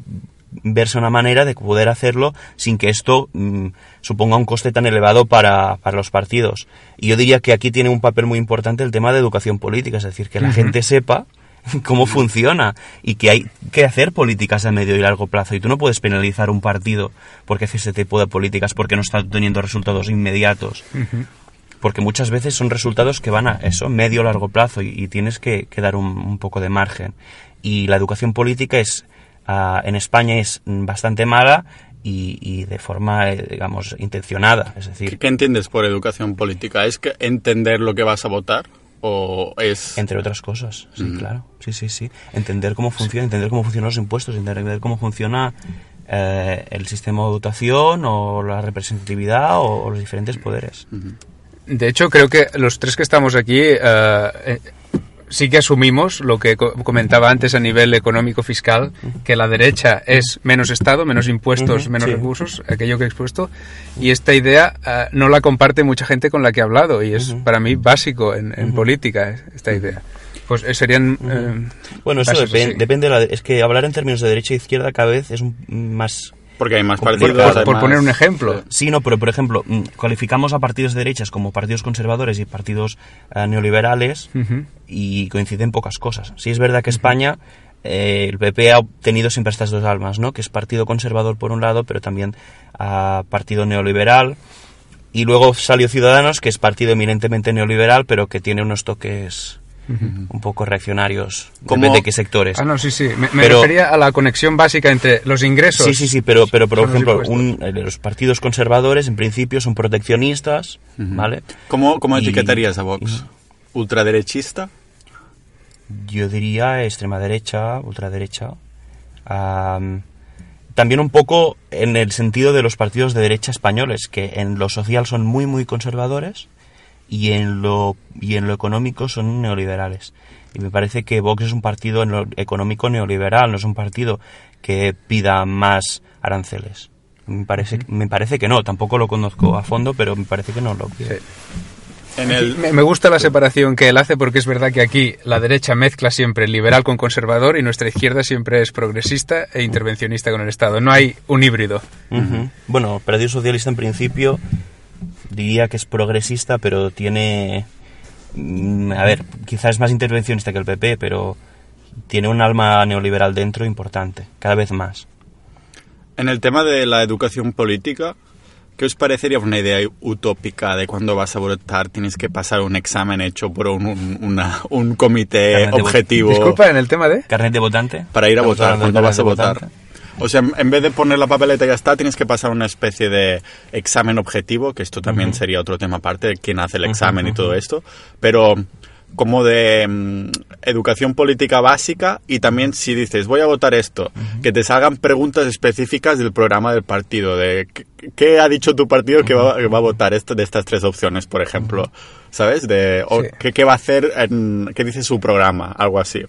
verse una manera de poder hacerlo sin que esto mm, suponga un coste tan elevado para, para los partidos. Y yo diría que aquí tiene un papel muy importante el tema de educación política, es decir, que la gente sepa *laughs* cómo funciona y que hay que hacer políticas a medio y largo plazo. Y tú no puedes penalizar un partido porque hace ese tipo de políticas porque no está obteniendo resultados inmediatos porque muchas veces son resultados que van a eso, medio largo plazo, y, y tienes que, que dar un, un poco de margen. Y la educación política es, ah, en España es mm, bastante mala y, y de forma, eh, digamos, intencionada. Es ¿Qué, decir, qué entiendes por educación política? ¿Es que entender lo que vas a votar? ¿O es...? entre otras cosas, sí, claro. Sí, sí, sí. Entender cómo funciona, entender cómo funcionan los impuestos, entender cómo funciona eh, el sistema de votación o la representatividad o, o los diferentes poderes. De hecho, creo que los tres que estamos aquí eh, sí que asumimos lo que co- comentaba antes a nivel económico fiscal, que la derecha es menos Estado, menos impuestos, menos sí. recursos, aquello que he expuesto, y esta idea eh, no la comparte mucha gente con la que he hablado, y es para mí básico en, en política esta idea. Pues serían... eh, Bueno, eso casos depen- así. depende. de la- es que hablar en términos de derecha e izquierda cada vez es más. Porque hay más partidos. por- poner un ejemplo. Sí, no, pero por ejemplo, mm, calificamos a partidos de derechas como partidos conservadores y partidos eh, neoliberales y coinciden pocas cosas. Sí es verdad que España, eh, el PP ha obtenido siempre estas dos almas, ¿no? Que es partido conservador por un lado, pero también ah, partido neoliberal. Y luego salió Ciudadanos, que es partido eminentemente neoliberal, pero que tiene unos toques un poco reaccionarios. ¿Cómo? Depende de qué sectores. Ah, no, sí, sí. Me, me Pero- refería a la conexión básica entre los ingresos. Sí, sí, sí, pero, pero por ejemplo, un- eh, los partidos conservadores en principio son proteccionistas, ¿vale? ¿Cómo, cómo Y- etiquetarías a Vox? ¿Ultraderechista? Yo diría extrema derecha, ultraderecha. Am, también un poco en el sentido de los partidos de derecha españoles, que en lo social son muy, muy conservadores y en lo, y en lo económico son neoliberales. Y me parece que Vox es un partido en lo económico neoliberal, no es un partido que pida más aranceles. Me parece, me parece que no, tampoco lo conozco a fondo, pero me parece que no lo pide. Sí. En el... Me, gusta la separación que él hace porque es verdad que aquí la derecha mezcla siempre liberal con conservador y nuestra izquierda siempre es progresista e intervencionista con el Estado. No hay un híbrido. Ujú. Bueno, el Partido Socialista en principio diría que es progresista, pero tiene... mm, A ver, quizás es más intervencionista que el PP, pero tiene un alma neoliberal dentro importante, cada vez más. En el tema de la educación política, ¿qué os parecería una idea utópica de cuando vas a votar tienes que pasar un examen hecho por un, un, una- un comité Carnet objetivo Disculpa, en el tema de... ¿Carnet de votante? para ir a votar, cuando vas a votar? votante. O sea, en- vez de poner la papeleta y ya está, tienes que pasar una especie de examen objetivo, que esto también sería otro tema aparte, de quién hace el examen y todo esto. Pero como de mm, educación política básica y también si dices voy a votar esto, que te salgan preguntas específicas del programa del partido, de qué, qué ha dicho tu partido que va, que va a votar esto de estas tres opciones, por ejemplo, ¿sabes? De o Sí. qué, qué va a hacer, en- qué dice su programa, algo así.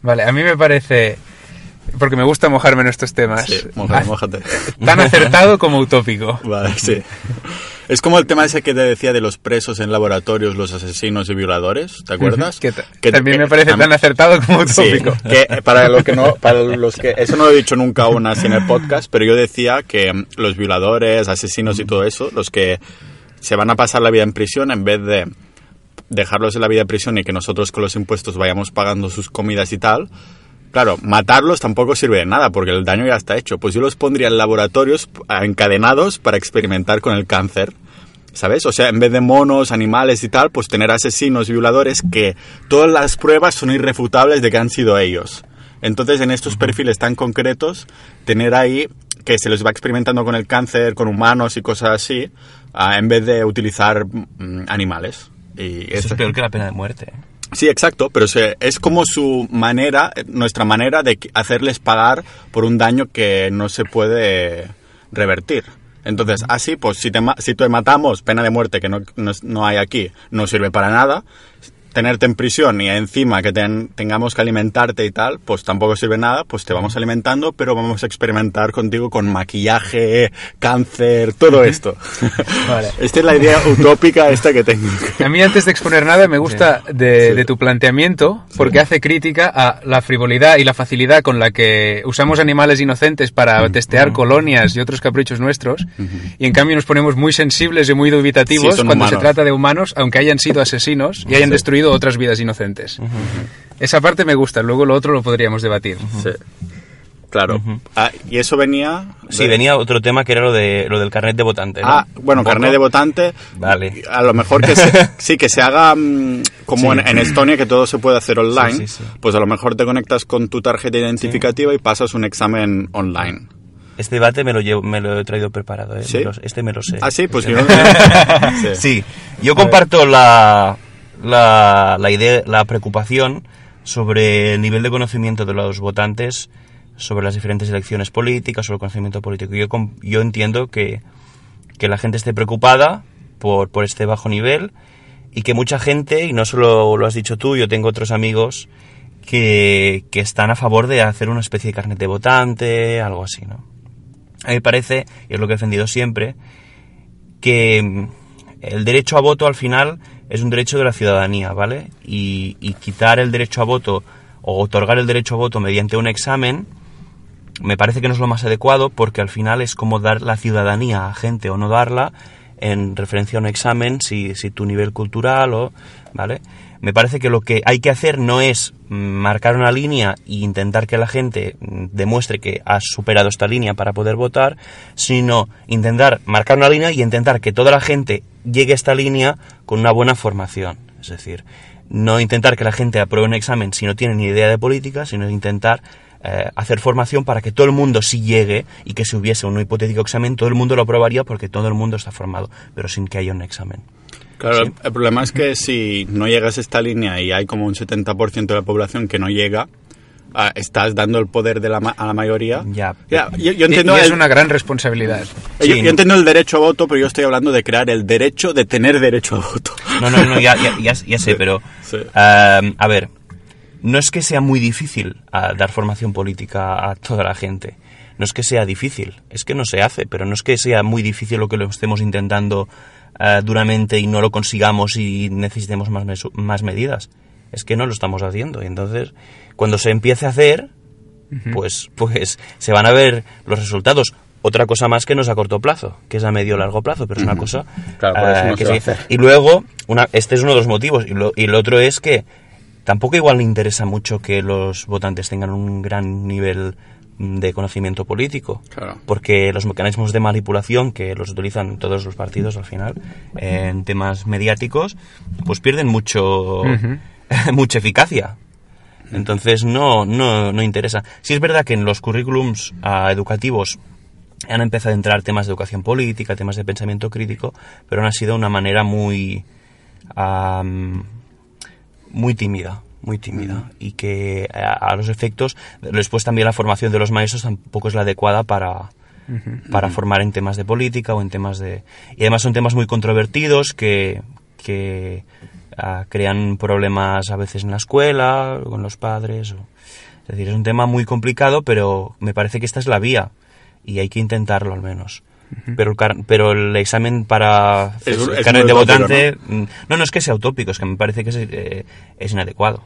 Vale, a mí me parece, porque me gusta mojarme en estos temas, Sí, mójate. *laughs* tan acertado como utópico. Vale, sí. Es como el tema ese que te decía de los presos en laboratorios, los asesinos y violadores, ¿te acuerdas? Que ta- Que- también que- me parece tan acertado como Sí, utópico. que eh, para los que no, para los que eso no lo he dicho nunca aún así en el podcast, pero yo decía que mm, los violadores, asesinos y todo eso, los que se van a pasar la vida en prisión en vez de dejarlos en la vida en prisión y que nosotros con los impuestos vayamos pagando sus comidas y tal. Claro, matarlos tampoco sirve de nada porque el daño ya está hecho. Pues yo los pondría en laboratorios ah, encadenados para experimentar con el cáncer. ¿Sabes? O sea, en vez de monos, animales y tal, pues tener asesinos violadores que todas las pruebas son irrefutables de que han sido ellos. Entonces, en estos perfiles tan concretos, tener ahí que se les va experimentando con el cáncer, con humanos y cosas así, ah, en vez de utilizar mm, animales. Y Eso es- es peor que la pena de muerte. Sí, exacto, pero se- es como su manera, nuestra manera de hacerles pagar por un daño que no se puede revertir. Entonces, así, pues si te, si te matamos, pena de muerte que no, no, no hay aquí, no sirve para nada. Tenerte en prisión y encima que ten- tengamos que alimentarte y tal, pues tampoco sirve nada, pues te vamos alimentando, pero vamos a experimentar contigo con maquillaje, cáncer, todo esto. *laughs* Vale. *laughs* Esta es la idea utópica esta que tengo. A mí antes de exponer nada me gusta de, de tu planteamiento porque hace crítica a la frivolidad y la facilidad con la que usamos animales inocentes para testear colonias y otros caprichos nuestros y en cambio nos ponemos muy sensibles y muy dubitativos Sí, cuando se humanos. trata de humanos aunque hayan sido asesinos y hayan Sí. Destruido otras vidas inocentes. Esa parte me gusta, luego lo otro lo podríamos debatir. Sí. Claro. Ah, y eso venía... Sí, de- venía otro tema que era lo, de, lo del carnet de votante. ¿no? Ah, bueno, carnet de votante. Vale. A lo mejor que se, *laughs* sí, que se haga mm, como Sí. en, en Estonia, que todo se puede hacer online. Sí, sí, sí. Pues a lo mejor te conectas con tu tarjeta identificativa y pasas un examen online. Este debate me lo, llevo, me lo he traído preparado. ¿eh? ¿Sí? Me lo- este me lo sé. Ah, sí, pues *laughs* yo... sí. Sí, yo comparto la, la, la idea, la preocupación sobre el nivel de conocimiento de los votantes sobre las diferentes elecciones políticas, sobre el conocimiento político. Yo, yo entiendo que, que la gente esté preocupada por, por este bajo nivel y que mucha gente, y no solo lo has dicho tú, yo tengo otros amigos que, que están a favor de hacer una especie de carnet de votante, algo así, ¿no? A mí me parece, y es lo que he defendido siempre, que el derecho a voto al final es un derecho de la ciudadanía, ¿vale? Y, quitar el derecho a voto o otorgar el derecho a voto mediante un examen me parece que no es lo más adecuado porque al final es como dar la ciudadanía a gente o no darla en referencia a un examen, si, si tu nivel cultural o... ¿Vale? Me parece que lo que hay que hacer no es marcar una línea e intentar que la gente demuestre que ha superado esta línea para poder votar, sino intentar marcar una línea y intentar que toda la gente llegue a esta línea con una buena formación. Es decir, no intentar que la gente apruebe un examen si no tiene ni idea de política, sino intentar eh, hacer formación para que todo el mundo sí llegue y que si hubiese un hipotético examen todo el mundo lo aprobaría porque todo el mundo está formado, pero sin que haya un examen. Claro, el- el problema es que si no llegas a esta línea y hay como un 70% de la población que no llega, estás dando el poder de la ma- a la mayoría. Ya. yo, entiendo y es el- una gran responsabilidad. yo- Sí. yo entiendo el derecho a voto, pero yo estoy hablando de crear el derecho de tener derecho a voto. No, no, no, ya, ya, *laughs* ya- ya sé, pero... Sí. a ver, no es que sea muy difícil dar formación política a toda la gente. No es que sea difícil, es que no se hace, pero no es que sea muy difícil lo que lo estemos intentando duramente y no lo consigamos y necesitemos más, más medidas. Es que no lo estamos haciendo. Y entonces, cuando se empiece a hacer, pues, pues se van a ver los resultados. Otra cosa más que no es a corto plazo, que es a medio largo plazo, pero es una cosa Claro, por eso no que se va a sí. hacer. Y luego, una, este es uno de los motivos. Y, lo- y el otro es que tampoco igual le interesa mucho que los votantes tengan un gran nivel mm, de conocimiento político. Claro. Porque los mecanismos de manipulación que los utilizan todos los partidos al final en temas mediáticos, pues pierden mucho, *laughs* mucha eficacia. Entonces no, no, no interesa. Sí es verdad que en los currículums ah, educativos han empezado a entrar temas de educación política, temas de pensamiento crítico, pero han sido una manera muy, am, muy tímida, muy tímida. Y que a, a los efectos, después también la formación de los maestros tampoco es la adecuada para, para formar en temas de política o en temas de... Y además son temas muy controvertidos que, que ah, crean problemas a veces en la escuela, con los padres. o- Es decir, es un tema muy complicado, pero me parece que esta es la vía y hay que intentarlo al menos. Pero pero el examen para Es el es carnet de votante... mm, ¿no? no, es que sea utópico, es que me parece que es, eh, es inadecuado.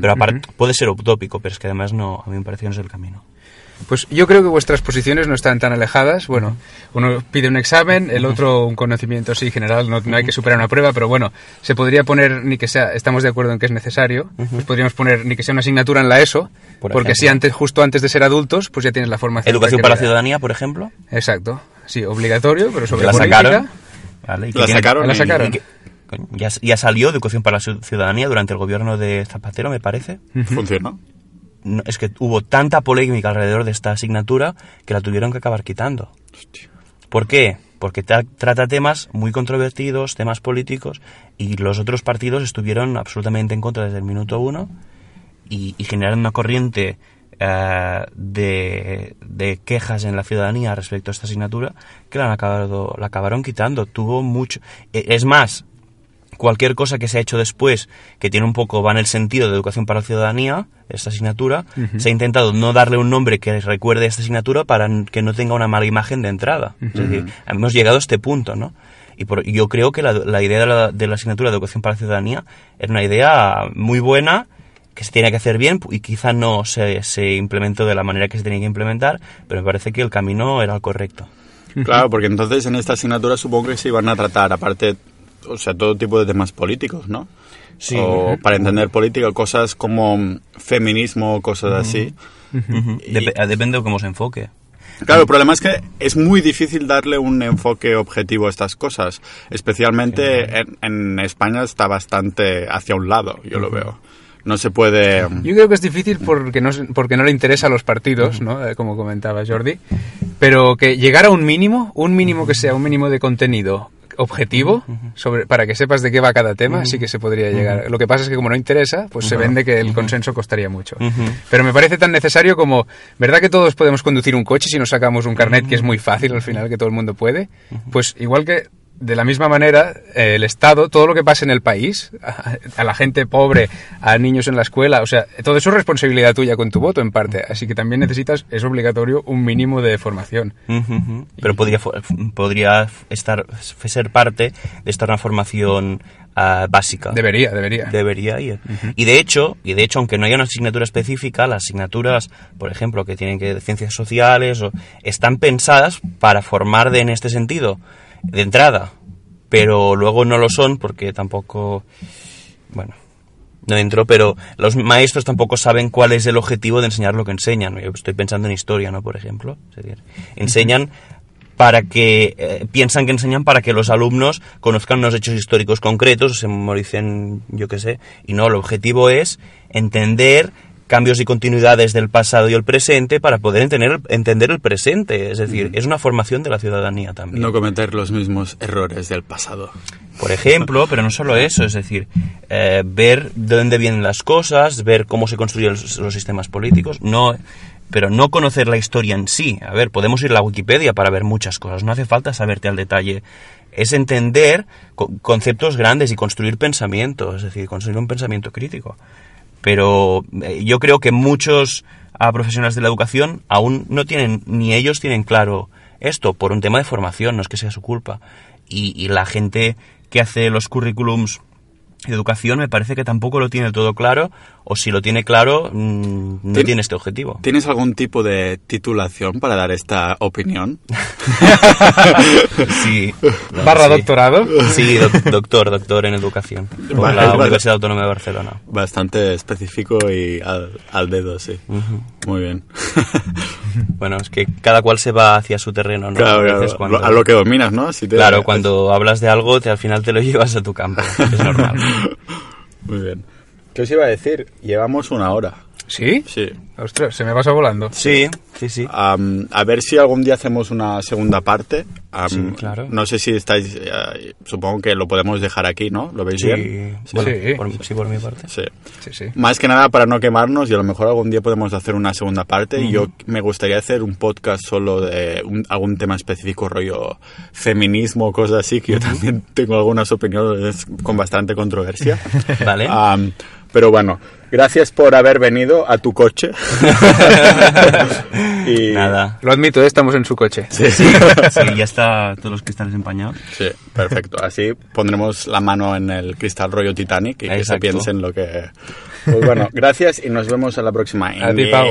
Pero aparte, puede ser utópico, pero es que además no, a mí me parece que no es el camino. Pues yo creo que vuestras posiciones no están tan alejadas. Bueno, uno pide un examen, el otro un conocimiento sí general, no, no hay que superar una prueba, pero bueno, se podría poner ni que sea, estamos de acuerdo en que es necesario, pues podríamos poner ni que sea una asignatura en la ESO, Por porque si antes, justo antes de ser adultos, pues ya tienes la formación. Educación para la ciudadanía, por ejemplo. Exacto, sí, obligatorio, pero sobre la política. sacaron. Vale, y que La sacaron La sacaron. y ya, ya salió Educación para la Ciu- Ciudadanía durante el gobierno de Zapatero, me parece. ¿Funcionó? No, es que hubo tanta polémica alrededor de esta asignatura que la tuvieron que acabar quitando. ¿Por qué? Porque tra- trata temas muy controvertidos, temas políticos, y los otros partidos estuvieron absolutamente en contra desde el minuto uno y, y generaron una corriente eh, de, de quejas en la ciudadanía respecto a esta asignatura que la, han acabado, la acabaron quitando. Tuvo mucho. eh, Es más, cualquier cosa que se ha hecho después que tiene un poco va en el sentido de educación para la ciudadanía, esta asignatura, se ha intentado no darle un nombre que recuerde a esta asignatura para que no tenga una mala imagen de entrada. Es decir, hemos llegado a este punto, ¿no? Y por- yo creo que la, la idea de la, de la asignatura de educación para la ciudadanía es una idea muy buena que se tiene que hacer bien y quizá no se, se implementó de la manera que se tenía que implementar, pero me parece que el camino era el correcto. Claro, porque entonces en esta asignatura supongo que se iban a tratar, aparte, o sea, todo tipo de temas políticos, ¿no? Sí. O para entender política, cosas como feminismo, cosas así. Ujú. Dep- depende de cómo se enfoque. Claro, el problema es que es muy difícil darle un enfoque objetivo a estas cosas. Especialmente en, en España está bastante hacia un lado, yo lo veo. No se puede... Yo creo que es difícil porque no, porque no le interesa a los partidos, ¿no? Eh, como comentaba Jordi, pero que llegar a un mínimo, un mínimo que sea un mínimo de contenido objetivo sobre para que sepas de qué va cada tema, sí que se podría llegar. Lo que pasa es que como no interesa, pues se vende que el consenso costaría mucho. Pero me parece tan necesario como, ¿verdad que todos podemos conducir un coche si nos sacamos un carnet que es muy fácil al final, que todo el mundo puede? Pues igual que de la misma manera, eh, el Estado, todo lo que pasa en el país, a, a la gente pobre, a niños en la escuela, o sea, todo eso es responsabilidad tuya con tu voto en parte. Así que también necesitas, es obligatorio, un mínimo de formación. Pero podría, podría estar, ser parte de esta una formación ah, básica. Debería, debería. Debería ir. Y de hecho, y de hecho, aunque no haya una asignatura específica, las asignaturas, por ejemplo, que tienen que de ciencias sociales, o, están pensadas para formar de, en este sentido, de entrada. Pero luego no lo son porque tampoco, bueno, no entro, pero los maestros tampoco saben cuál es el objetivo de enseñar lo que enseñan. Yo estoy pensando en historia, ¿no? Por ejemplo. Enseñan para que eh, piensan que enseñan para que los alumnos conozcan unos hechos históricos concretos, se memoricen, yo qué sé, y no, el objetivo es entender cambios y continuidades del pasado y el presente para poder entender, entender el presente. Es decir, es una formación de la ciudadanía también. No cometer los mismos errores del pasado. Por ejemplo, pero no solo eso, es decir, eh, ver de dónde vienen las cosas, ver cómo se construyen los, los sistemas políticos, no, pero no conocer la historia en sí. A ver, podemos ir a la Wikipedia para ver muchas cosas, no hace falta saberte al detalle. Es entender co- conceptos grandes y construir pensamiento, es decir, construir un pensamiento crítico. Pero eh, yo creo que muchos ah, profesionales de la educación aún no tienen, ni ellos tienen claro esto, por un tema de formación, no es que sea su culpa. Y, y la gente que hace los currículums de educación me parece que tampoco lo tiene todo claro, o si lo tiene claro, mm, no Tien- tiene este objetivo. ¿Tienes algún tipo de titulación para dar esta opinión? *laughs* Sí. no, *laughs* Barra sí. doctorado. Sí, doc- doctor, doctor en educación, por Vale, la vale. Universidad Autónoma de Barcelona. Bastante específico y al, al dedo, sí. Muy bien. *laughs* Bueno, es que cada cual se va hacia su terreno, ¿no? Claro, veces cuando- a lo que dominas, ¿no? Si te- Claro, cuando hablas de algo, te, al final te lo llevas a tu campo. Es normal. Muy bien. ¿Qué os iba a decir? Llevamos una hora. ¿Sí? Sí. Ostras, se me pasa volando. Sí, sí, sí. Am, a ver si algún día hacemos una segunda parte. Am, Sí, claro. No sé si estáis... eh, supongo que lo podemos dejar aquí, ¿no? ¿Lo veis Sí, bien? bueno, Sí. Por, sí, por mi parte. Sí. Sí, sí. Más que nada para no quemarnos y a lo mejor algún día podemos hacer una segunda parte. Y yo me gustaría hacer un podcast solo de un- algún tema específico, rollo feminismo, cosas así, que yo también tengo algunas opiniones con bastante controversia. *laughs* Vale. Am, pero bueno, gracias por haber venido a tu coche. *laughs* y, Nada. Lo admito, ¿eh? estamos en su coche. Sí, Sí, ya está todos los cristales empañados. Sí, perfecto. Así pondremos la mano en el cristal rollo Titanic y que se piensen lo que... Pues bueno, gracias y nos vemos en la próxima. A ti, Pau.